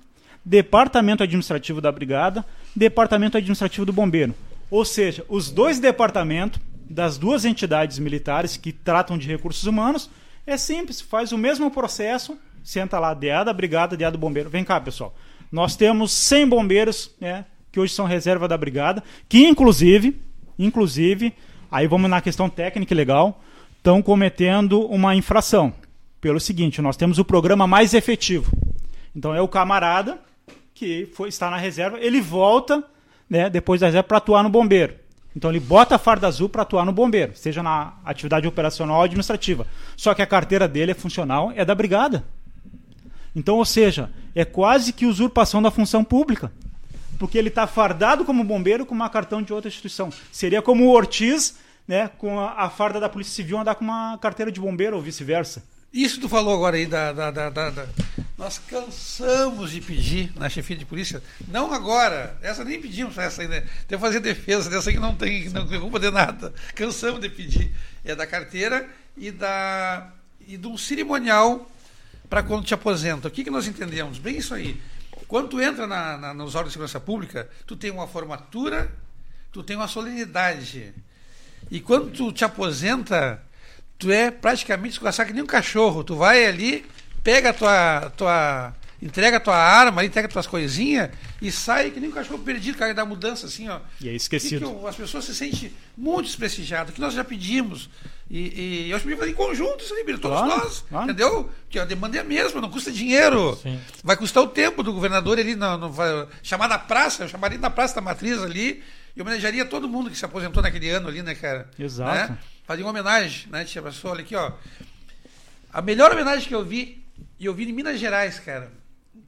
Departamento Administrativo da Brigada, Departamento Administrativo do Bombeiro. Ou seja, os dois departamentos das duas entidades militares que tratam de recursos humanos é simples, faz o mesmo processo, senta lá, DA da Brigada, DA do Bombeiro. Vem cá, pessoal. Nós temos 100 bombeiros, né, que hoje são reserva da Brigada, que inclusive, inclusive, aí vamos na questão técnica e legal, estão cometendo uma infração. Pelo seguinte, nós temos o programa mais efetivo. Então é o camarada que foi, está na reserva, ele volta né, depois da reserva para atuar no bombeiro. Então ele bota a farda azul para atuar no bombeiro, seja na atividade operacional ou administrativa. Só que a carteira dele é funcional, é da brigada. Então, ou seja, é quase que usurpação da função pública. Porque ele está fardado como bombeiro com uma cartão de outra instituição. Seria como o Ortiz, né, com a, a farda da Polícia Civil andar com uma carteira de bombeiro ou vice-versa. Isso tu falou agora aí da, da, da, da, Nós cansamos de pedir na chefia de polícia, não agora, essa nem pedimos essa ainda. Tem que fazer defesa dessa que não tem, não tem culpa de nada. Cansamos de pedir. É da carteira e da e de um cerimonial para quando te aposenta. O que, que nós entendemos? Bem isso aí. Quando tu entra na, na, nos órgãos de segurança pública, tu tem uma formatura, tu tem uma solenidade. E quando tu te aposenta, tu é praticamente escorraçado que nem um cachorro. Tu vai ali, pega a tua, tua entrega a tua arma, entrega as tuas coisinhas e sai que nem um cachorro perdido, cara, da mudança, assim, ó. E é esquecido. E que as pessoas se sentem muito desprestigiadas, que nós já pedimos. E, e eu acho que fazer em conjunto isso aí, todos claro, nós, claro. entendeu? Que a demanda é a mesma, não custa dinheiro. Sim. Vai custar o tempo do governador ali, não, não vai, chamar na praça, eu chamaria na Praça da Matriz ali, e homenagearia todo mundo que se aposentou naquele ano ali, né, cara? Exato. Né? Fazer uma homenagem, né, tia pessoa? Olha aqui, ó. A melhor homenagem que eu vi, e eu vi em Minas Gerais, cara.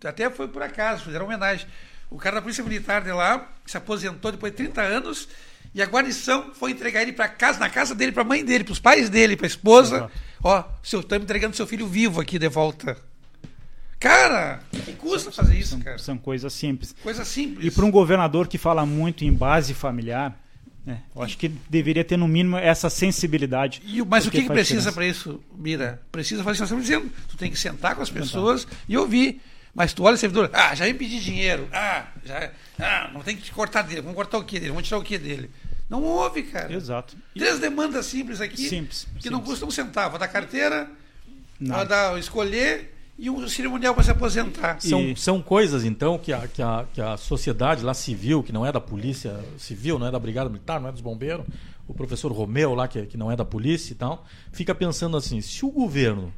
Até foi por acaso, fizeram homenagem. O cara da Polícia Militar de lá se aposentou depois de 30 anos e a guarnição foi entregar ele para casa, na casa dele, para a mãe dele, para os pais dele, para a esposa. Ó, seu, estamos entregando seu filho vivo aqui de volta. Cara, que custa fazer isso, são, cara? São coisas simples. Coisas simples. E para um governador que fala muito em base familiar, é, eu acho que deveria ter, no mínimo, essa sensibilidade. E, mas o que, que precisa para isso, Mira? Precisa fazer o que nós estamos dizendo. Tu tem que sentar com as pessoas sentar. e ouvir. Mas tu olha o servidor, ah, já pedir dinheiro, ah, já, ah, não tem que cortar dele, vamos cortar o que dele, vamos tirar o que dele. Não houve, cara. Exato. Três demandas simples aqui, simples, que simples. não custam um centavo. Da carteira, da escolher e um cerimonial para se aposentar. São, e... são coisas, então, que a, que, a, que a sociedade lá civil, que não é da polícia civil, não é da brigada militar, não é dos bombeiros, o professor Romeu lá, que, que não é da polícia e tal, fica pensando assim, se o governo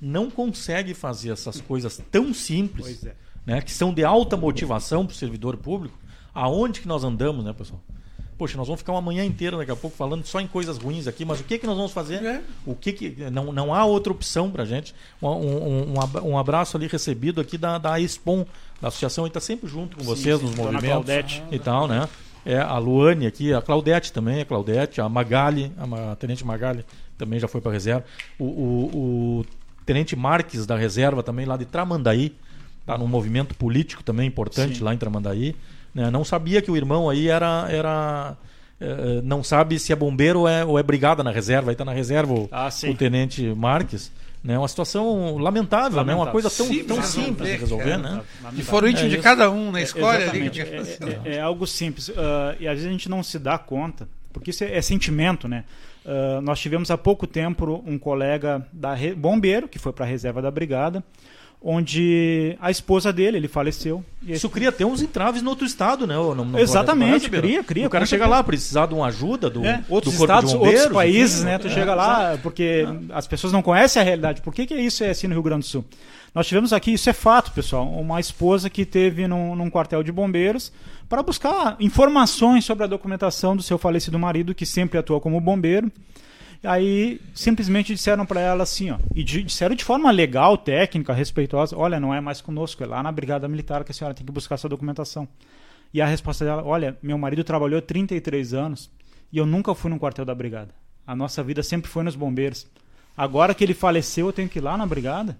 não consegue fazer essas coisas tão simples, é. né, que são de alta motivação para o servidor público, aonde que nós andamos, né, pessoal? Poxa, nós vamos ficar uma manhã inteira daqui a pouco falando só em coisas ruins aqui, mas o que que nós vamos fazer? É. O que que não, não há outra opção para gente. Um, um, um, abraço ali recebido aqui da, da Expom, da associação, e está sempre junto com vocês sim, nos movimentos Claudete. e tal, né? É, a Luane aqui, a Claudete também, a Claudete, a Magali, a, a Tenente Magali também já foi para a reserva. O, o, o, Tenente Marques da reserva também lá de Tramandaí, está num movimento político também importante sim. lá em Tramandaí. Né? Não sabia que o irmão aí era. era é, não sabe se é bombeiro ou é, ou é brigada na reserva. Aí está na reserva o, ah, o tenente Marques. Né? Uma situação lamentável, lamentável. Né? uma coisa tão simples, tão simples de resolver. Né? E foram íntimos é, de cada um na escola. Ali, é, é, algo simples. Uh, e às vezes a gente não se dá conta, porque isso é, sentimento. Né? Uh, nós tivemos há pouco tempo um colega da bombeiro que foi para a reserva da brigada onde a esposa dele, ele faleceu. Isso cria até uns entraves no outro estado, né? Ou não- não- Exatamente, não- cria, cria, O cara chega lá, precisar de uma ajuda do, É, outros do estados, de bombeiros, outros países, né? Tu é, chega lá, porque as pessoas não conhecem a realidade. Por que, que isso é assim no Rio Grande do Sul? Nós tivemos aqui, isso é fato, pessoal, uma esposa que teve num, num quartel de bombeiros para buscar informações sobre a documentação do seu falecido marido, que sempre atuou como bombeiro. Aí simplesmente disseram para ela assim, ó, e di- disseram de forma legal, técnica, respeitosa, olha, não é mais conosco, é lá na Brigada Militar que a senhora tem que buscar essa documentação. E a resposta dela, olha, meu marido trabalhou 33 anos e eu nunca fui num quartel da Brigada. A nossa vida sempre foi nos bombeiros. Agora que ele faleceu, eu tenho que ir lá na Brigada?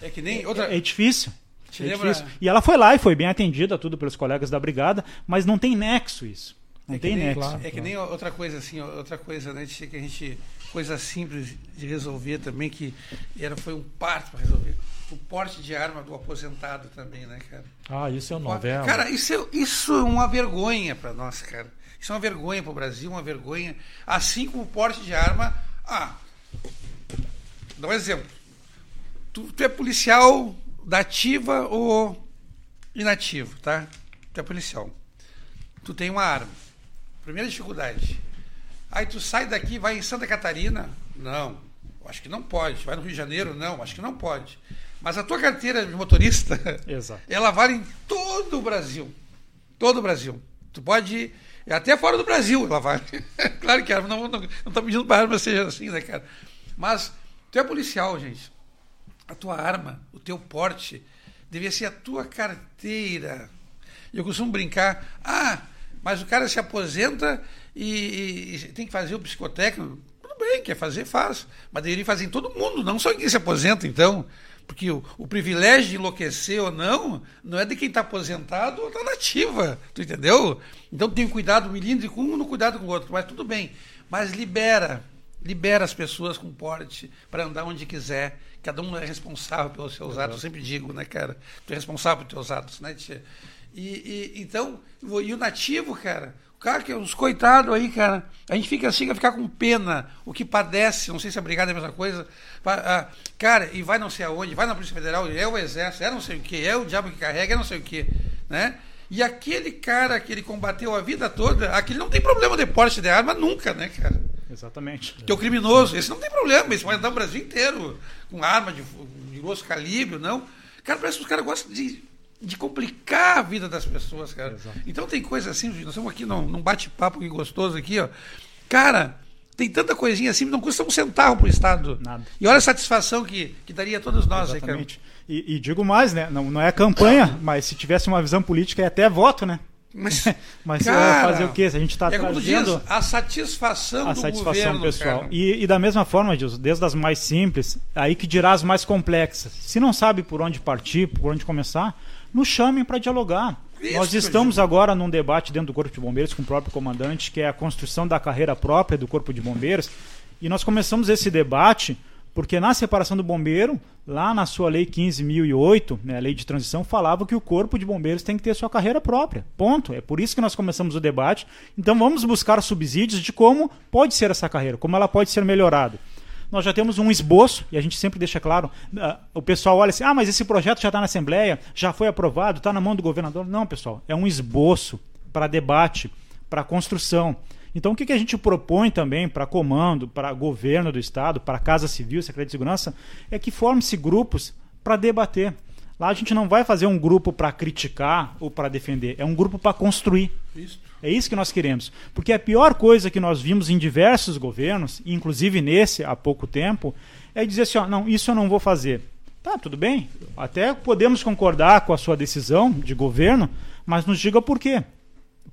É que nem outra. É difícil. Te É lembra- difícil. E ela foi lá e foi bem atendida, tudo pelos colegas da Brigada, mas não tem nexo isso. Não é que tem nem, nexo. É que nem outra coisa assim, outra coisa, né, que a gente coisa simples de resolver também que era foi um parto para resolver. O porte de arma do aposentado também, né, cara? Ah, isso é novela. Cara, isso é, isso é uma vergonha para nós, cara. Isso é uma vergonha para o Brasil, uma vergonha. Assim como o porte de arma. Ah, dá um exemplo. Tu, tu é policial da ativa ou inativo, tá? Tu é policial. Tu tem uma arma. Primeira dificuldade. Aí tu sai daqui, vai em Santa Catarina. Não, acho que não pode. Vai no Rio de Janeiro? Não, acho que não pode. Mas a tua carteira de motorista, Exato. ela vale em todo o Brasil. Todo o Brasil. Tu pode ir até fora do Brasil, ela vale. claro que a arma não, não, não tá pedindo para a arma seja assim, né, cara? Mas tu é policial, gente. A tua arma, o teu porte, devia ser a tua carteira. Eu costumo brincar, ah, mas o cara se aposenta e, e- e tem que fazer o psicotécnico. Tudo bem, quer fazer, faz. Mas deveria fazer em todo mundo, não só em quem se aposenta, então. Porque o, o privilégio de enlouquecer ou não, não é de quem está aposentado ou está nativa. Tu entendeu? Então tem cuidado milímetro com um, no cuidado com o outro. Mas tudo bem. Mas libera. Libera as pessoas com porte para andar onde quiser. Cada um é responsável pelos seus atos. Eu sempre digo, né, cara? Tu é responsável pelos teus atos, né, tia? E, e- então, e o nativo, cara, o cara que é uns coitados aí, cara, a gente fica assim, vai ficar com pena, o que padece, não sei se a brigada é a mesma coisa, ah, cara, e vai não sei aonde, vai na Polícia Federal, é o Exército, é não sei o que, é o diabo que carrega, é não sei o que, né? E aquele cara que ele combateu a vida toda, aquele não tem problema de porte de arma nunca, né, cara? Exatamente. Que é o criminoso, esse não tem problema, esse pode andar o Brasil inteiro com arma de, de grosso calibre, não. Cara, parece que os caras gostam de, de complicar a vida das pessoas, cara. Exato. Então tem coisa assim, nós estamos aqui num, num bate-papo gostoso aqui, ó. Cara, tem tanta coisinha assim, não custa um centavo pro Estado. Nada. E olha a satisfação que, que daria a todos nós aí, cara. Exatamente. E, e digo mais, né? Não, não é campanha, mas se tivesse uma visão política é até voto, né? Mas, Mas é cara, fazer o quê? Se a gente está é trazendo diz, a satisfação a do satisfação governo, pessoal. E, e da mesma forma, Gilson, desde as mais simples, aí que dirá as mais complexas. Se não sabe por onde partir, por onde começar, nos chamem para dialogar. Nós estamos agora num debate dentro do Corpo de Bombeiros com o próprio comandante, que é a construção da carreira própria do Corpo de Bombeiros. E nós começamos esse debate porque na separação do bombeiro, lá na sua lei 15.008, né, a lei de transição, falava que o Corpo de Bombeiros tem que ter sua carreira própria. Ponto. É por isso que nós começamos o debate. Então vamos buscar subsídios de como pode ser essa carreira, como ela pode ser melhorada. Nós já temos um esboço, e a gente sempre deixa claro, ah, o pessoal olha assim, ah, mas esse projeto já está na Assembleia, já foi aprovado, está na mão do governador. Não, pessoal, é um esboço para debate, para construção. Então, o que, que a gente propõe também para comando, para governo do Estado, para Casa Civil, Secretaria de Segurança, é que forme-se grupos para debater. Lá a gente não vai fazer um grupo para criticar ou para defender, é um grupo para construir. Isso. É isso que nós queremos. Porque a pior coisa que nós vimos em diversos governos, inclusive nesse há pouco tempo, é dizer assim: ó, não, isso eu não vou fazer. Tá, tudo bem. Até podemos concordar com a sua decisão de governo, mas nos diga por quê.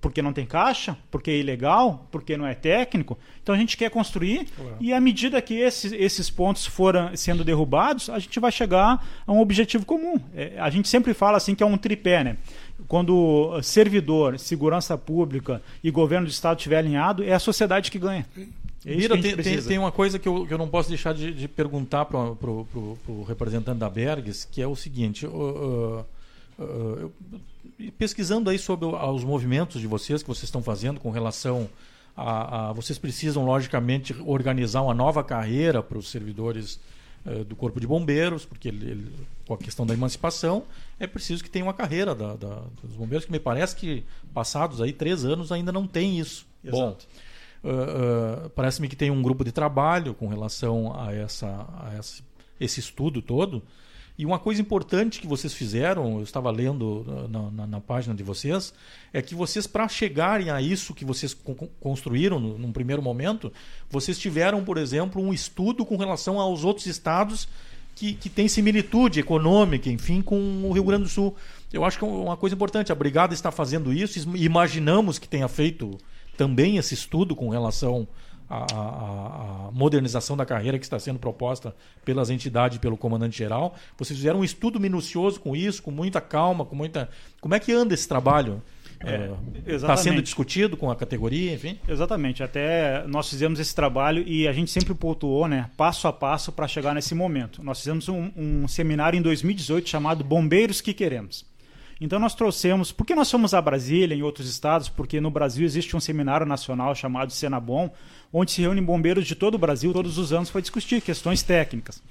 Porque não tem caixa? Porque é ilegal? Porque não é técnico? Então a gente quer construir e à medida que esses, esses pontos forem sendo derrubados, a gente vai chegar a um objetivo comum. É, a gente sempre fala assim que é um tripé, né? Quando servidor, segurança pública e governo do estado estiver alinhado, é a sociedade que ganha. É Mira, tem, tem, tem uma coisa que eu, que eu não posso deixar de, de perguntar para o representante da Bergs, que é o seguinte: uh, uh, uh, eu- pesquisando aí sobre os movimentos de vocês que vocês estão fazendo com relação a, a- vocês precisam logicamente organizar uma nova carreira para os servidores uh, do Corpo de Bombeiros, porque ele, ele, com a questão da emancipação, é preciso que tenha uma carreira da, da, dos bombeiros, que me parece que passados aí três anos ainda não tem isso. Exato. Bom, uh, parece-me que tem um grupo de trabalho com relação a, essa, a esse, esse estudo todo, e uma coisa importante que vocês fizeram, eu estava lendo na, na, na página de vocês, é que vocês, para chegarem a isso que vocês co construíram no, num primeiro momento, vocês tiveram, por exemplo, um estudo com relação aos outros estados que, que têm similitude econômica, enfim, com o Rio Grande do Sul. Eu acho que é uma coisa importante. A Brigada está fazendo isso, imaginamos que tenha feito também esse estudo com relação a, a, a, modernização da carreira que está sendo proposta pelas entidades e pelo comandante-geral. Vocês fizeram um estudo minucioso com isso, com muita calma, com muita. Como é que anda esse trabalho? Está é, sendo discutido com a categoria, enfim? Exatamente. Até nós fizemos esse trabalho e a gente sempre pontuou, né, passo a passo para chegar nesse momento. Nós fizemos um, um seminário em 2018 chamado Bombeiros que Queremos. Então nós trouxemos, porque nós fomos a Brasília, em outros estados, porque no Brasil existe um seminário nacional chamado Senabom, onde se reúnem bombeiros de todo o Brasil todos os anos para discutir questões técnicas.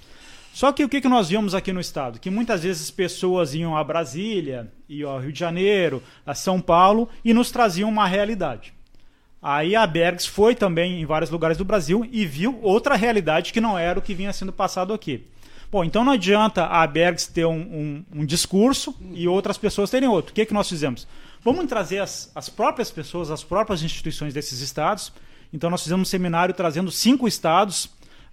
Só que o que, nós vimos aqui no estado? Que muitas vezes pessoas iam a Brasília, iam ao Rio de Janeiro, a São Paulo e nos traziam uma realidade. Aí a Bergs foi também em vários lugares do Brasil e viu outra realidade que não era o que vinha sendo passado aqui. Bom, então não adianta a Bergs ter um, um, um discurso e outras pessoas terem outro. O que, que nós fizemos? Vamos trazer as, as próprias pessoas, as próprias instituições desses estados. Então nós fizemos um seminário trazendo cinco estados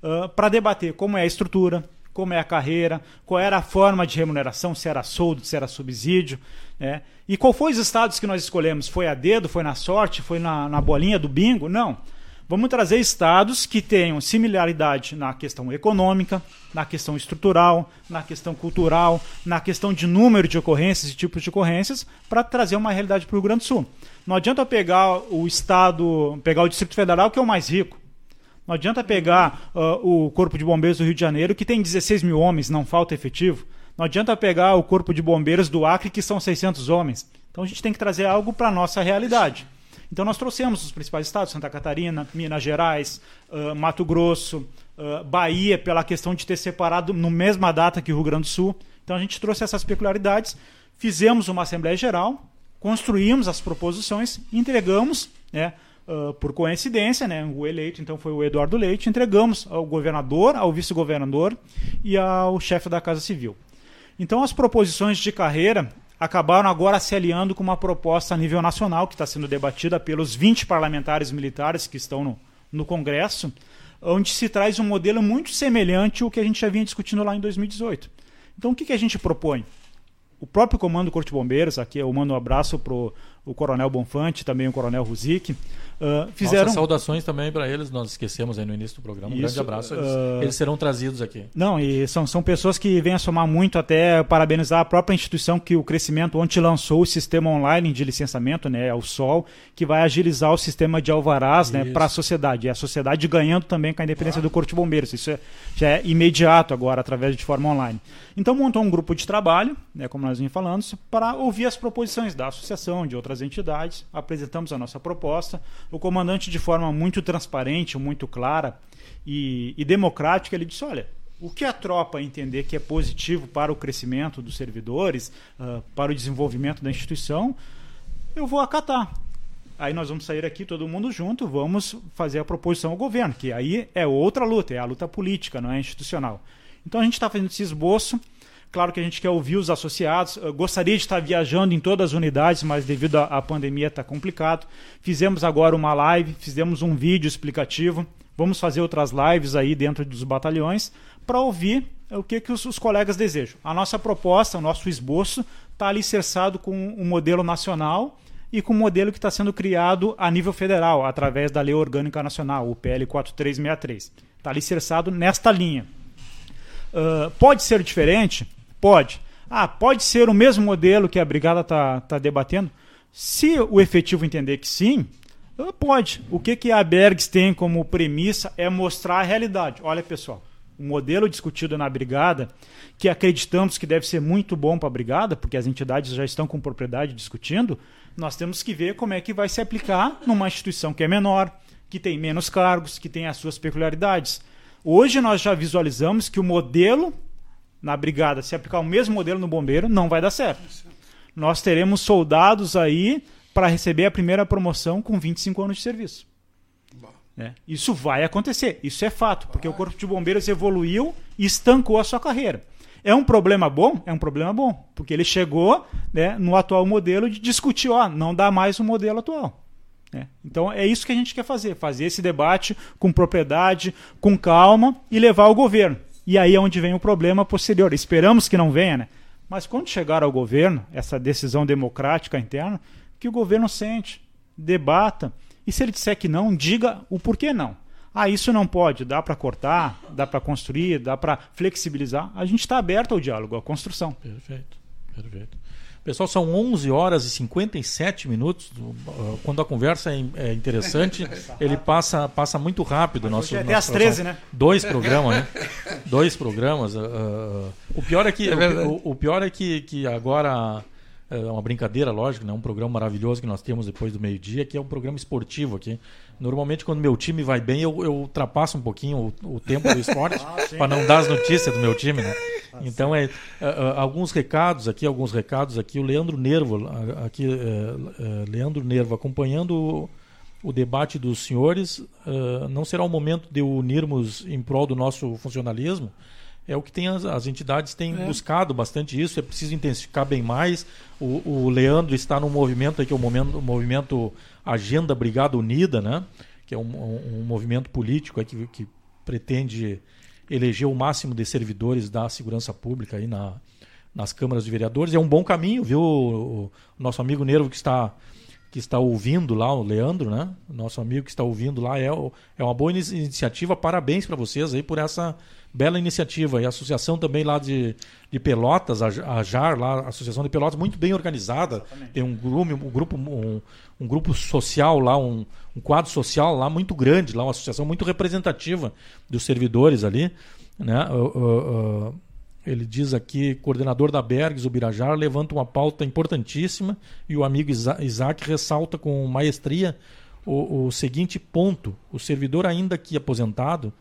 uh, para debater como é a estrutura, como é a carreira, qual era a forma de remuneração, se era soldo, se era subsídio. Né? E qual foi os estados que nós escolhemos? Foi a dedo, foi na sorte, foi na, na bolinha do bingo? Não. Vamos trazer estados que tenham similaridade na questão econômica, na questão estrutural, na questão cultural, na questão de número de ocorrências e tipos de ocorrências, para trazer uma realidade para o Rio Grande do Sul. Não adianta pegar o estado, pegar o Distrito Federal, que é o mais rico. Não adianta pegar uh, o Corpo de Bombeiros do Rio de Janeiro, que tem 16 mil homens, não falta efetivo. Não adianta pegar o Corpo de Bombeiros do Acre, que são 600 homens. Então a gente tem que trazer algo para a nossa realidade. Então nós trouxemos os principais estados, Santa Catarina, Minas Gerais, uh, Mato Grosso, uh, Bahia, pela questão de ter separado no mesma data que o Rio Grande do Sul. Então a gente trouxe essas peculiaridades, fizemos uma Assembleia Geral, construímos as proposições, entregamos, né, uh, por coincidência, né, o eleito então foi o Eduardo Leite, entregamos ao governador, ao vice-governador e ao chefe da Casa Civil. Então as proposições de carreira acabaram agora se aliando com uma proposta a nível nacional que está sendo debatida pelos 20 parlamentares militares que estão no, no Congresso, onde se traz um modelo muito semelhante ao que a gente já vinha discutindo lá em 2018. Então, o que, que a gente propõe? O próprio Comando Corte Bombeiros, aqui eu mando um abraço para o Coronel Bonfante, também o Coronel Ruzic, Uh, fizeram... Nossas saudações também para eles, nós esquecemos aí no início do programa. Um Isso, grande abraço. Eles, uh... eles, serão trazidos aqui. Não, e são, são pessoas que vêm a somar muito, até parabenizar a própria instituição que o crescimento ontem lançou o sistema online de licenciamento, né, o SOL, que vai agilizar o sistema de alvarás né, para a sociedade. E a sociedade ganhando também com a independência ah. do Corpo de Bombeiros. Isso é, já é imediato agora, através de forma online. Então montou um grupo de trabalho, né, como nós vimos falando, para ouvir as proposições da associação, de outras entidades, apresentamos a nossa proposta o comandante, de forma muito transparente, muito clara e, e democrática, ele disse: olha, o que a tropa entender que é positivo para o crescimento dos servidores, uh, para o desenvolvimento da instituição, eu vou acatar. Aí nós vamos sair aqui todo mundo junto, vamos fazer a proposição ao governo, que aí é outra luta, é a luta política, não é institucional. Então a gente está fazendo esse esboço. Claro que a gente quer ouvir os associados. Eu gostaria de estar viajando em todas as unidades, mas devido à pandemia está complicado. Fizemos agora uma live, fizemos um vídeo explicativo. Vamos fazer outras lives aí dentro dos batalhões para ouvir o que, que os, os, colegas desejam. A nossa proposta, o nosso esboço, está alicerçado com um modelo nacional e com um modelo que está sendo criado a nível federal, através da Lei Orgânica Nacional, o PL 4363. Está alicerçado nesta linha. Uh, pode ser diferente? Pode. Ah, pode ser o mesmo modelo que a brigada está tá debatendo? Se o efetivo entender que sim, ah, pode. O que, que a Bergs tem como premissa é mostrar a realidade. Olha, pessoal, o modelo discutido na brigada, que acreditamos que deve ser muito bom para a brigada, porque as entidades já estão com propriedade discutindo, nós temos que ver como é que vai se aplicar numa instituição que é menor, que tem menos cargos, que tem as suas peculiaridades. Hoje nós já visualizamos que o modelo na brigada, se aplicar o mesmo modelo no bombeiro, não vai dar certo. Nós teremos soldados aí para receber a primeira promoção com 25 anos de serviço. É. Isso vai acontecer, isso é fato, porque o Corpo de Bombeiros evoluiu e estancou a sua carreira. É um problema bom? É um problema bom, porque ele chegou né, no atual modelo de discutir, ó, não dá mais o modelo atual. É. Então é isso que a gente quer fazer, fazer esse debate com propriedade, com calma e levar ao governo. E aí é onde vem o problema posterior. Esperamos que não venha, né? Mas quando chegar ao governo, essa decisão democrática interna, que o governo sente, debata, e se ele disser que não, diga o porquê não. Ah, isso não pode, dá para cortar, dá para construir, dá para flexibilizar. A gente está aberto ao diálogo, à construção. Perfeito, perfeito. Pessoal, são 11 horas e 57 minutos. Quando a conversa é, é interessante, ele passa, passa muito rápido. Nosso, é até às 13, né? Dois programas, né? Dois programas. Uh, o pior é que, é o, o, pior é que, que agora é uma brincadeira, lógico, né? Um programa maravilhoso que nós temos depois do meio-dia, que é um programa esportivo aqui. Normalmente, quando meu time vai bem, eu, eu ultrapasso um pouquinho o, o tempo do esporte ah, para não dar as notícias do meu time, né? Ah, então, é, uh, alguns recados aqui, alguns recados aqui. O Leandro Nervo, aqui, uh, Leandro Nervo, acompanhando o, o debate dos senhores, não será o momento de unirmos em prol do nosso funcionalismo? é o que tem as, as entidades têm é. buscado bastante isso. É preciso intensificar bem mais. O, o Leandro está num movimento que é o, momento, o movimento Agenda Brigada Unida, né? Que é um, um, um movimento político que, que pretende eleger o máximo de servidores da segurança pública aí na, nas câmaras de vereadores. É um bom caminho, viu? O, nosso amigo Nervo que está que está ouvindo lá, o Leandro, né? Nosso amigo que está ouvindo lá, é, é uma boa iniciativa. Parabéns para vocês aí por essa bela iniciativa. E a associação também lá de, de Pelotas, a, JAR, lá, a Associação de Pelotas, muito bem organizada. Exatamente. Tem um grupo, um grupo, um, um grupo social lá, um, um, quadro social lá muito grande, lá, uma associação muito representativa dos servidores ali. Né? Uh, uh, uh, ele diz aqui, coordenador da Bergs, o Birajara, levanta uma pauta importantíssima e o amigo Isaac ressalta com maestria o, o seguinte ponto: o servidor, ainda que aposentado,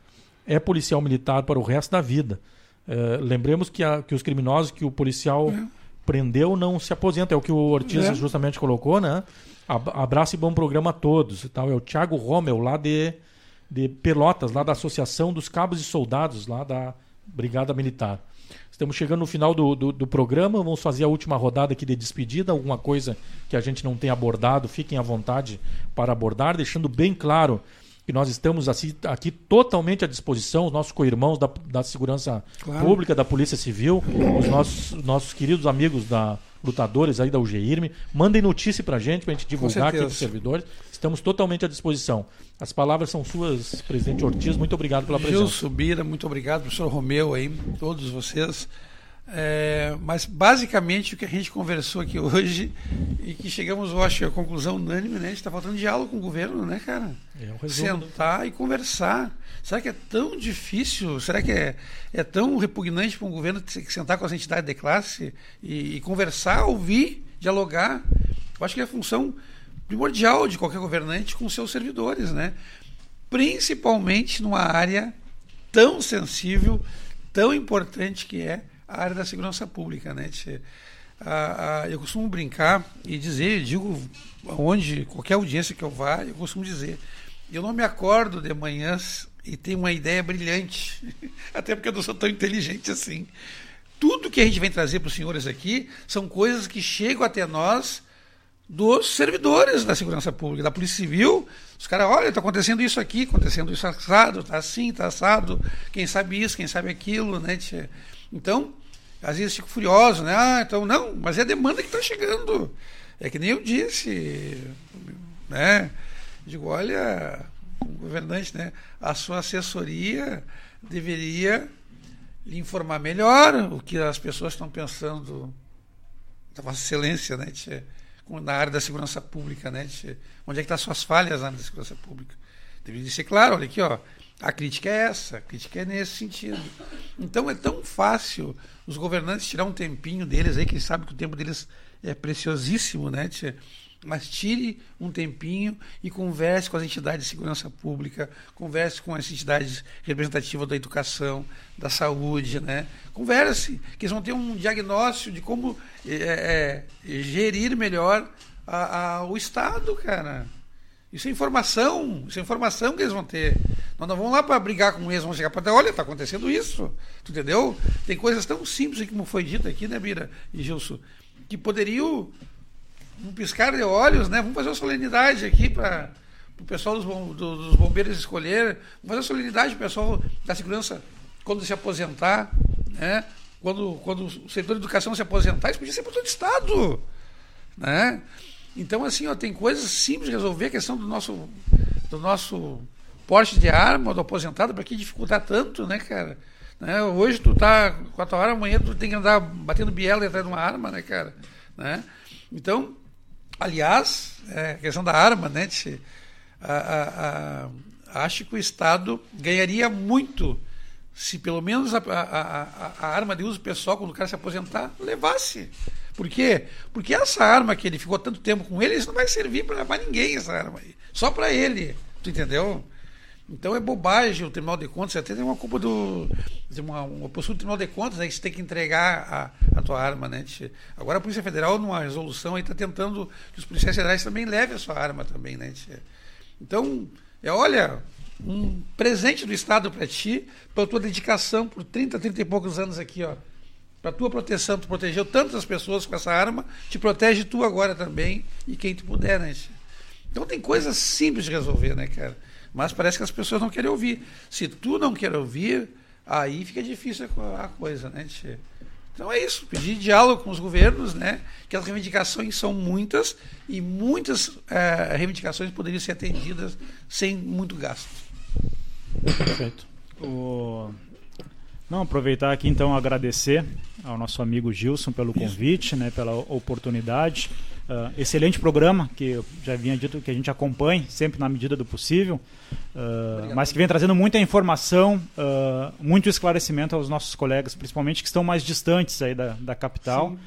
é policial militar para o resto da vida. É, lembremos que, a, que os criminosos que o policial é. prendeu não se aposentam. É o que o Ortiz é. justamente colocou, né? Abraço e bom programa a todos. E tal. É o Thiago Rommel, lá de, de Pelotas, lá da Associação dos Cabos e Soldados, lá da Brigada Militar. Estamos chegando no final do, do, do, programa, vamos fazer a última rodada aqui de despedida. Alguma coisa que a gente não tenha abordado, fiquem à vontade para abordar, deixando bem claro que nós estamos assim, aqui totalmente à disposição, os nossos co-irmãos da, da Segurança claro. Pública, da Polícia Civil, os nossos, nossos queridos amigos da lutadores aí da UGIRME, mandem notícia para a gente, para a gente divulgar aqui para os servidores. Estamos totalmente à disposição. As palavras são suas, presidente Ortiz. Muito obrigado pela presença. Gil Subira, muito obrigado, professor Romeu aí, todos vocês. É, mas basicamente o que a gente conversou aqui hoje e que chegamos, eu acho, à conclusão unânime, né? A gente está faltando diálogo com o governo, né, cara? É Sentar do... e conversar. Será que é tão difícil? Será que é, é tão repugnante para um governo ter que sentar com as entidades de classe e, e conversar, ouvir, dialogar? Eu acho que é a função primordial de qualquer governante com seus servidores, né? Principalmente numa área tão sensível, tão importante que é a área da segurança pública, né? eu costumo brincar e dizer, digo onde, qualquer audiência que eu vá, eu costumo dizer, eu não me acordo de manhãs e tenho uma ideia brilhante, até porque eu não sou tão inteligente assim. Tudo que a gente vem trazer para os senhores aqui são coisas que chegam até nós dos servidores da segurança pública, da Polícia Civil. Os caras, olha, está acontecendo isso aqui, acontecendo isso assado, está assim, está assado, quem sabe isso, quem sabe aquilo, né? Então, às vezes fico furioso, né? Ah, então não, mas é a demanda que está chegando. É que nem eu disse, né? Digo, olha, governante, né? A sua assessoria deveria lhe informar melhor o que as pessoas estão pensando da Vossa Excelência, né? Tchê, na área da segurança pública, né? Tchê, onde é que estão as suas falhas na área da segurança pública? Deveria ser claro, olha aqui, ó, A crítica é essa, a crítica é nesse sentido. Então é tão fácil os governantes tirar um tempinho deles aí, que sabe que o tempo deles é preciosíssimo, né? Tia? Mas tire um tempinho e converse com as entidades de segurança pública, converse com as entidades representativas da educação, da saúde, né? Converse, que eles vão ter um diagnóstico de como é, é, gerir melhor a, a, o Estado, cara. Isso é informação, isso é informação que eles vão ter. Nós não vamos lá para brigar com eles, vamos chegar para olha, está acontecendo isso. Tu entendeu? Tem coisas tão simples como foi dito aqui, né, Bira e Gilson, que poderiam um piscar de olhos, né? Vamos fazer uma solenidade aqui para o pessoal dos, dos, bombeiros escolher. Vamos fazer uma solenidade para o pessoal da segurança quando se aposentar, né? Quando, quando o setor de educação se aposentar, isso podia ser para todo Estado. Né? Então, assim, ó, tem coisas simples de resolver, a questão do nosso, do nosso porte de arma do aposentado, para que dificultar tanto, né, cara? Né? Hoje tu tá com a tua arma, amanhã tu tem que andar batendo biela atrás de uma arma, né, cara? Né? Então, aliás, é, a questão da arma, né, de, a, a, a, acho que o Estado ganharia muito se pelo menos a, arma de uso pessoal, quando o cara se aposentar, levasse. Por quê? Porque essa arma que ele ficou tanto tempo com ele, isso não vai servir para ninguém, essa arma aí. Só para ele. Tu entendeu? Então é bobagem o Tribunal de Contas, até tem uma culpa do. Uma, uma postura do Tribunal de Contas, né, que você tem que entregar a, a tua arma. Né? Agora a Polícia Federal, numa resolução, está tentando que os policiais federais também levem a sua arma também. Né? Então, é, olha, um presente do Estado para ti, pela tua dedicação por 30, 30 e poucos anos aqui, ó para tua proteção, tu protegeu tantas pessoas com essa arma, te protege tu agora também e quem tu puder, né? Então tem coisas simples de resolver, né, cara? Mas parece que as pessoas não querem ouvir. Se tu não quer ouvir, aí fica difícil a coisa, né? Então é isso, pedir diálogo com os governos, né? Que as reivindicações são muitas e muitas é, reivindicações poderiam ser atendidas sem muito gasto. Perfeito. O... Não, aproveitar aqui então agradecer ao nosso amigo Gilson pelo convite, né, pela oportunidade. Uh, excelente programa, que eu já vinha dito que a gente acompanhe sempre na medida do possível, uh, mas que vem trazendo muita informação, uh, muito esclarecimento aos nossos colegas, principalmente que estão mais distantes aí da, da capital. Sim.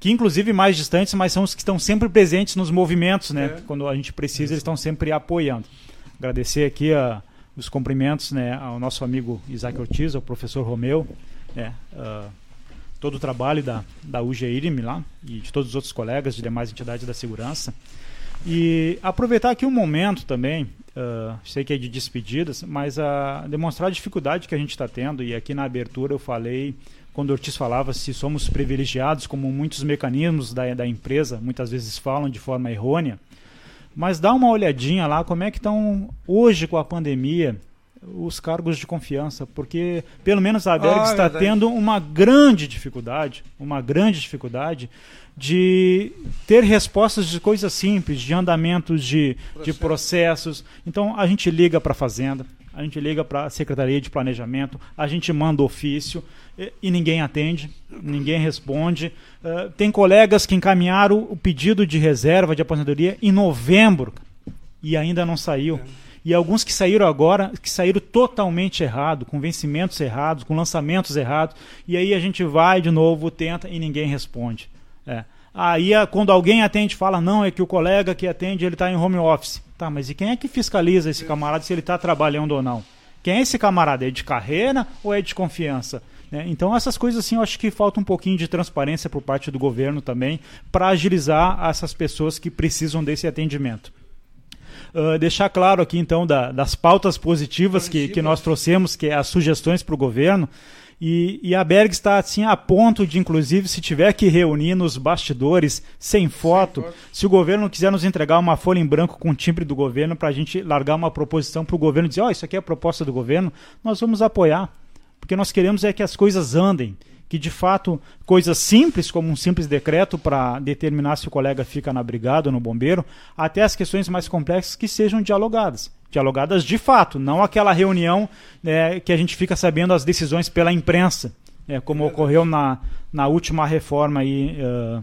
Que inclusive mais distantes, mas são os que estão sempre presentes nos movimentos, né? É. Quando a gente precisa, eles estão sempre apoiando. Agradecer aqui a, os cumprimentos né, ao nosso amigo Isaac Ortiz, ao professor Romeu, né, uh, todo o trabalho da, da UGIRM lá e de todos os outros colegas de demais entidades da segurança. E aproveitar aqui um momento também, uh, sei que é de despedidas, mas a demonstrar a dificuldade que a gente está tendo, e aqui na abertura eu falei, quando Ortiz falava se somos privilegiados, como muitos mecanismos da, da empresa muitas vezes falam de forma errônea, mas dá uma olhadinha lá como é que estão hoje com a pandemia os cargos de confiança, porque pelo menos a Aberg ah, está verdade. tendo uma grande dificuldade, uma grande dificuldade de ter respostas de coisas simples, de andamentos de, Processo. de processos. Então a gente liga para a Fazenda, a gente liga para a Secretaria de Planejamento, a gente manda ofício e, e ninguém atende, ninguém responde. Uh, tem colegas que encaminharam o pedido de reserva de aposentadoria em novembro e ainda não saiu. E alguns que saíram agora, que saíram totalmente errado, com vencimentos errados, com lançamentos errados. E aí a gente vai de novo, tenta e ninguém responde. É. Aí quando alguém atende fala, não, é que o colega que atende ele está em home office. Tá, mas e quem é que fiscaliza esse camarada se ele está trabalhando ou não? Quem é esse camarada? É de carreira ou é de confiança? Né? Então essas coisas assim eu acho que falta um pouquinho de transparência por parte do governo também para agilizar essas pessoas que precisam desse atendimento. Uh, deixar claro aqui então da, das pautas positivas que, que nós trouxemos, que é as sugestões para o governo. E, e, a Berg está assim a ponto de, inclusive, se tiver que reunir nos bastidores, sem foto, sem se o governo quiser nos entregar uma folha em branco com o timbre do governo para a gente largar uma proposição para o governo dizer, ó, oh, isso aqui é a proposta do governo, nós vamos apoiar. Porque nós queremos é que as coisas andem, que de fato coisas simples, como um simples decreto para determinar se o colega fica na brigada ou no bombeiro, até as questões mais complexas que sejam dialogadas. Dialogadas de fato, não aquela reunião né, que a gente fica sabendo as decisões pela imprensa, né, como ocorreu na, na última reforma aí, uh,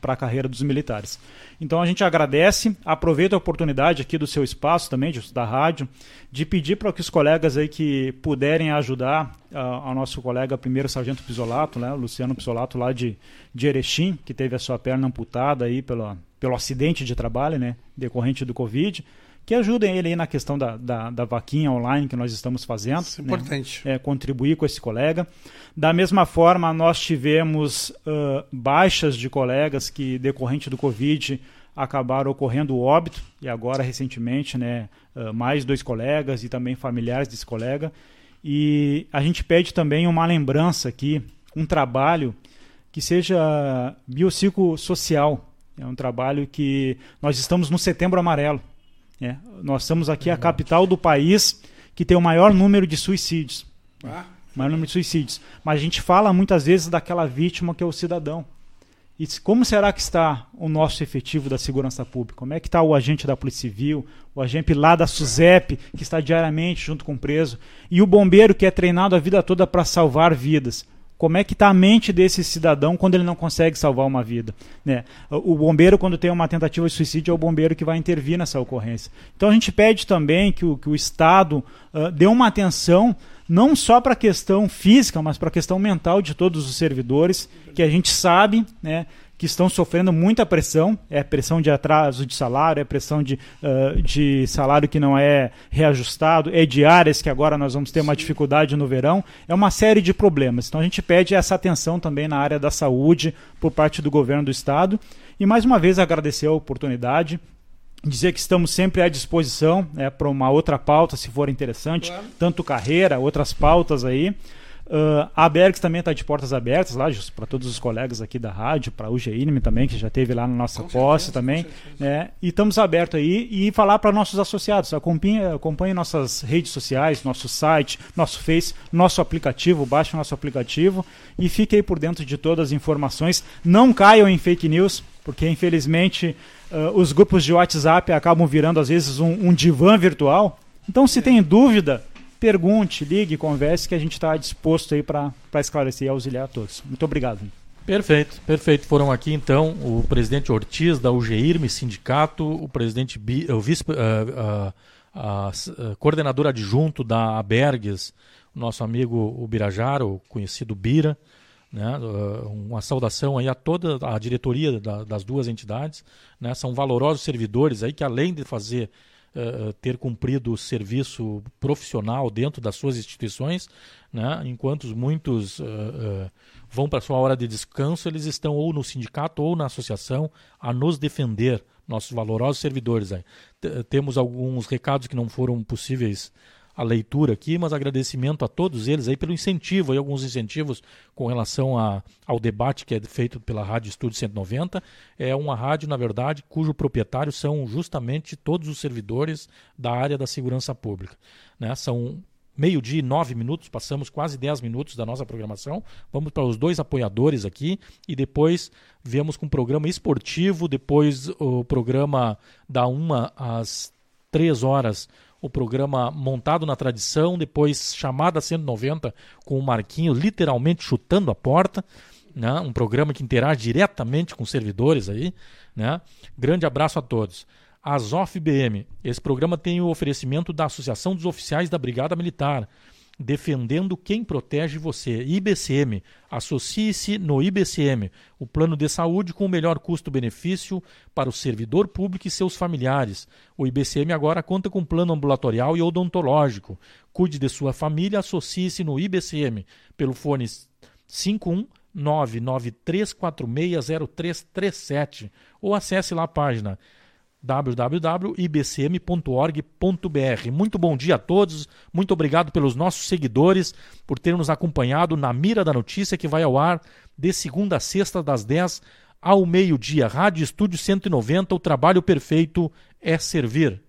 para a carreira dos militares. Então a gente agradece, aproveita a oportunidade aqui do seu espaço também, da rádio, de pedir para que os colegas aí que puderem ajudar uh, ao nosso colega primeiro sargento Pisolato, né, Luciano Pisolato lá de, de Erechim, que teve a sua perna amputada aí pelo, pelo acidente de trabalho, né, decorrente do Covid, que ajudem ele aí na questão da, da, da vaquinha online que nós estamos fazendo. Isso é né? importante. É, contribuir com esse colega. Da mesma forma, nós tivemos uh, baixas de colegas que, decorrente do Covid, acabaram ocorrendo o óbito, e agora, recentemente, né, uh, mais dois colegas e também familiares desse colega. E a gente pede também uma lembrança aqui, um trabalho que seja biopsicossocial. É um trabalho que nós estamos no Setembro Amarelo. É, nós estamos aqui a capital do país que tem o maior número de suicídios. Ah. Maior número de suicídios. Mas a gente fala muitas vezes daquela vítima que é o cidadão. E como será que está o nosso efetivo da segurança pública? Como é que está o agente da Polícia Civil, o agente lá da SUSEP, que está diariamente junto com o preso, e o bombeiro que é treinado a vida toda para salvar vidas? Como é que está a mente desse cidadão quando ele não consegue salvar uma vida. Né? O bombeiro, quando tem uma tentativa de suicídio, é o bombeiro que vai intervir nessa ocorrência. Então a gente pede também que o, que o Estado uh, dê uma atenção não só para a questão física, mas para a questão mental de todos os servidores, que a gente sabe né, que estão sofrendo muita pressão, é pressão de atraso de salário, é pressão de, uh, de salário que não é reajustado, é de áreas que agora nós vamos ter uma dificuldade no verão, é uma série de problemas. Então a gente pede essa atenção também na área da saúde por parte do governo do estado. E mais uma vez agradecer a oportunidade, dizer que estamos sempre à disposição né, para uma outra pauta, se for interessante, claro. tanto carreira, outras pautas aí. Uh, a Bergs também está de portas abertas lá, para todos os colegas aqui da rádio, para o GINM também, que já teve lá na nossa com posse certeza, também. Né? E estamos abertos aí e falar para nossos associados. Acompanhe, acompanhe nossas redes sociais, nosso site, nosso Face, nosso aplicativo, baixe o nosso aplicativo e fique aí por dentro de todas as informações. Não caiam em fake news, porque infelizmente uh, os grupos de WhatsApp acabam virando às vezes um, um divã virtual. Então, se tem dúvida, pergunte, ligue, converse, que a gente está disposto aí para esclarecer e auxiliar a todos. Muito obrigado. Perfeito, perfeito. Foram aqui então o presidente Ortiz da UGIRME Sindicato, o presidente o vice, uh, uh, a coordenador adjunto da Abergues, nosso amigo o Birajara, o conhecido Bira, né? Uh, uma saudação aí a toda a diretoria da, das duas entidades, né? São valorosos servidores aí que além de fazer uh, ter cumprido o serviço profissional dentro das suas instituições, né? enquanto muitos uh, uh, vão para sua hora de descanso, eles estão ou no sindicato ou na associação a nos defender, nossos valorosos servidores. Temos alguns recados que não foram possíveis a leitura aqui, mas agradecimento a todos eles aí pelo incentivo, aí alguns incentivos com relação a, ao debate que é feito pela Rádio Estúdio 190. É uma rádio, na verdade, cujo proprietário são justamente todos os servidores da área da segurança pública. Né? São meio-dia e nove minutos, passamos quase dez minutos da nossa programação. Vamos para os dois apoiadores aqui e depois viemos com o programa esportivo, depois o programa da uma às três horas o programa montado na tradição, depois chamada 190 com o Marquinho literalmente chutando a porta, né? um programa que interage diretamente com servidores aí. Né? Grande abraço a todos. Azof BM, esse programa tem o oferecimento da Associação dos Oficiais da Brigada Militar defendendo quem protege você. IBCM, associe-se no IBCM, o plano de saúde com o melhor custo-benefício para o servidor público e seus familiares. O IBCM agora conta com plano ambulatorial e odontológico. Cuide de sua família, associe-se no IBCM pelo fone 51 993460337 ou acesse lá a página www.ibcm.org.br. Muito bom dia a todos, muito obrigado pelos nossos seguidores, por terem nos acompanhado na Mira da Notícia, que vai ao ar de segunda a sexta, das 10 ao meio-dia. Rádio Estúdio 190, o trabalho perfeito é servir.